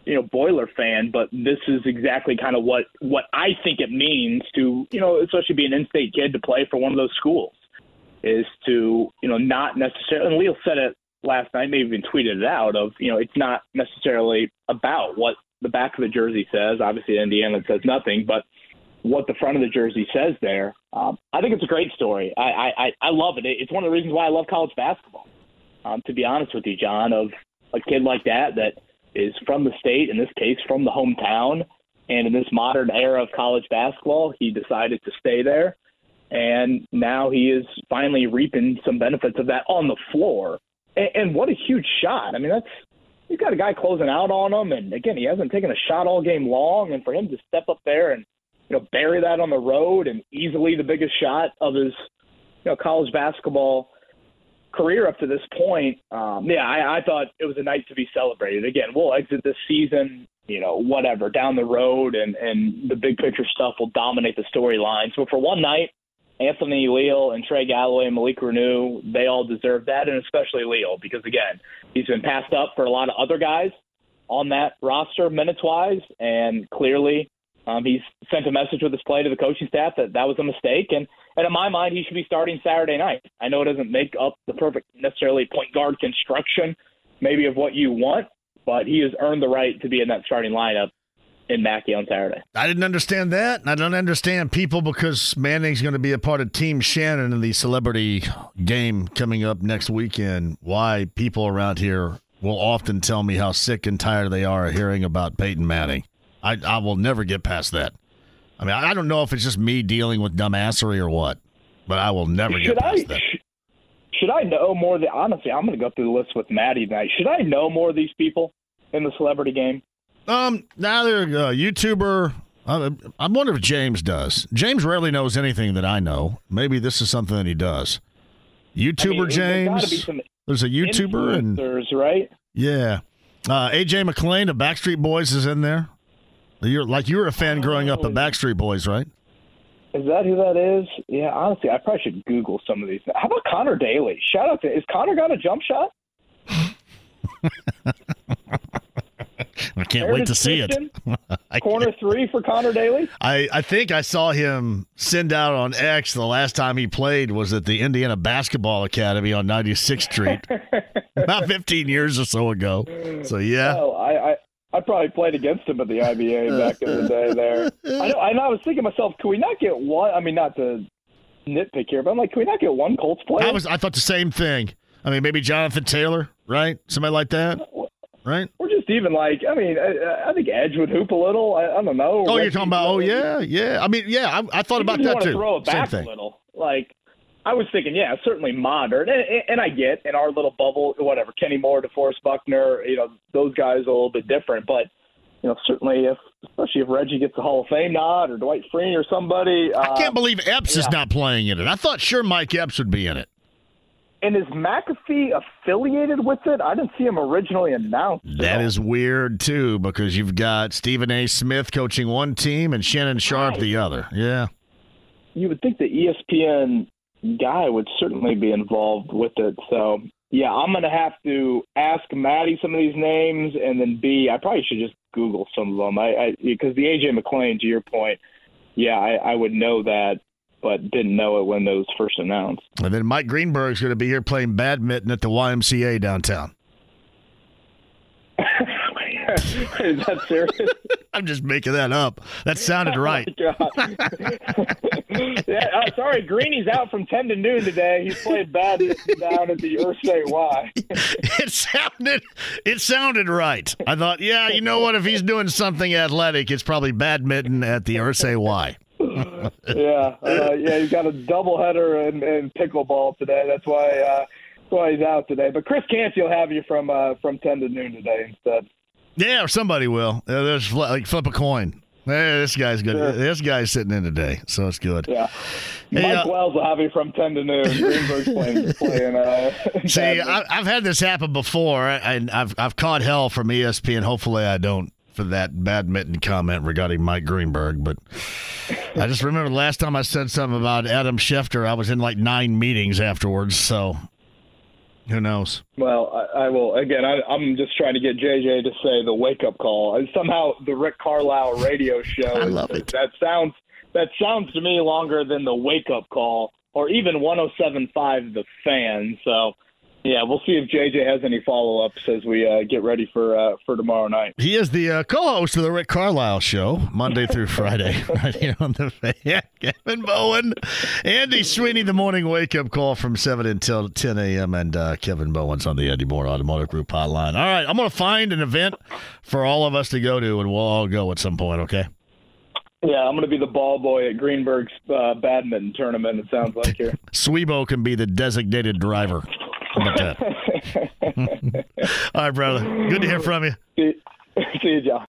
you know Boiler fan, but this is exactly kind of what what I think it means to you know especially be an in-state kid to play for one of those schools is to you know not necessarily. And Leo said it last night, maybe even tweeted it out of you know it's not necessarily about what the back of the jersey says. Obviously, Indiana says nothing, but what the front of the jersey says there. Um, I think it's a great story. I, I I love it. It's one of the reasons why I love college basketball. Um, to be honest with you, John, of a kid like that that is from the state, in this case from the hometown, and in this modern era of college basketball, he decided to stay there, and now he is finally reaping some benefits of that on the floor. And, and what a huge shot! I mean, that's you've got a guy closing out on him, and again, he hasn't taken a shot all game long, and for him to step up there and you know, bury that on the road and easily the biggest shot of his, you know, college basketball career up to this point. Um, yeah, I, I thought it was a night to be celebrated. Again, we'll exit this season, you know, whatever down the road, and and the big picture stuff will dominate the storylines. But for one night, Anthony Leal and Trey Galloway and Malik Reneau, they all deserve that, and especially Leal because again, he's been passed up for a lot of other guys on that roster minutes wise, and clearly um, he's sent a message with his play to the coaching staff that that was a mistake, and and in my mind, he should be starting Saturday night. I know it doesn't make up the perfect necessarily point guard construction, maybe of what you want, but he has earned the right to be in that starting lineup in Mackey on Saturday. I didn't understand that, and I don't understand people because Manning's going to be a part of Team Shannon in the celebrity game coming up next weekend. Why people around here will often tell me how sick and tired they are of hearing about Peyton Manning. I, I will never get past that. I mean, I don't know if it's just me dealing with dumbassery or what, but I will never should get past I, that. Should I know more? Than, honestly, I'm going to go through the list with Maddie tonight. Should I know more of these people in the celebrity game? Um, now they're a YouTuber. I, I wonder if James does. James rarely knows anything that I know. Maybe this is something that he does. YouTuber I mean, James. There's a YouTuber and right. Yeah, uh, AJ McLean of Backstreet Boys is in there. You're like you were a fan growing up of oh. Backstreet Boys, right? Is that who that is? Yeah, honestly, I probably should Google some of these. How about Connor Daly? Shout out to is Connor got a jump shot? *laughs* *laughs* I can't wait to see it. *laughs* Corner three for Connor Daly. I, I think I saw him send out on X the last time he played was at the Indiana Basketball Academy on 96th Street, *laughs* about 15 years or so ago. So yeah, I, I I probably played against him at the IBA back in the day. There, I know. And I was thinking to myself, can we not get one? I mean, not to nitpick here, but I'm like, can we not get one Colts player? I was. I thought the same thing. I mean, maybe Jonathan Taylor, right? Somebody like that, right? Or just even like, I mean, I, I think Edge would hoop a little. I, I don't know. Oh, you're talking about? Oh, yeah, yeah. I mean, yeah. I, I thought about that too. Throw it back same thing. a little, like I was thinking, yeah, certainly modern, and, and I get in our little bubble, whatever. Kenny Moore, DeForest Buckner, you know, those guys are a little bit different, but you know, certainly if, especially if Reggie gets a Hall of Fame nod or Dwight Freeney or somebody. I can't um, believe Epps yeah. is not playing in it. I thought sure Mike Epps would be in it. And is McAfee affiliated with it? I didn't see him originally announced. That is weird too, because you've got Stephen A. Smith coaching one team and Shannon Sharpe right. the other. Yeah. You would think the ESPN guy would certainly be involved with it. So yeah, I'm gonna have to ask Maddie some of these names, and then B, I probably should just Google some of them. I because the AJ McLean, to your point, yeah, I, I would know that, but didn't know it when those first announced. And then Mike Greenberg's going to be here playing badminton at the YMCA downtown. *laughs* Is that serious? *laughs* I'm just making that up. That sounded *laughs* oh, right. Oh yeah, uh, sorry, Greeny's out from 10 to noon today. He's playing bad down at the Irsay Y. it sounded it sounded right. I thought, yeah, you know what? If he's doing something athletic, it's probably badminton at the Irsay Y. yeah, uh, yeah, he's got a doubleheader and, and pickleball today. That's why uh, that's why he's out today. But Chris Canty will have you from uh, from 10 to noon today instead. Yeah, or somebody will. Uh, there's like flip a coin. Hey, this guy's good. Sure. This guy's sitting in today, so it's good. Yeah. Hey, Mike uh, Wells will have you from 10 to noon. Greenberg's playing. *laughs* playing uh, *laughs* see, I, have had this happen before, and I've, I've caught hell from ESPN. Hopefully, I don't for that badminton comment regarding Mike Greenberg. But I just remember the last time I said something about Adam Schefter, I was in like nine meetings afterwards. So Who knows? Well, I, I will. Again, I, I'm just trying to get JJ to say the wake up call. And somehow the Rick Carlisle radio *laughs* show. I love it. That sounds that sounds to me longer than the wake up call, or even 107.5 the fan. So yeah, we'll see if JJ has any follow ups as we uh, get ready for uh, for tomorrow night. He is the uh, co-host of the Rick Carlisle Show, Monday through Friday, *laughs* right here on the fan. *laughs* Kevin Bowen, Andy Sweeney, the morning wake-up call from seven until ten a.m. And uh, Kevin Bowen's on the Andy Mohr Automotive Group hotline. All right, I'm going to find an event for all of us to go to, and we'll all go at some point. Okay. Yeah, I'm going to be the ball boy at Greenberg's uh, badminton tournament. It sounds like here. *laughs* Swebo can be the designated driver. How about that? *laughs* All right, brother. Good to hear from you. See, see you, John.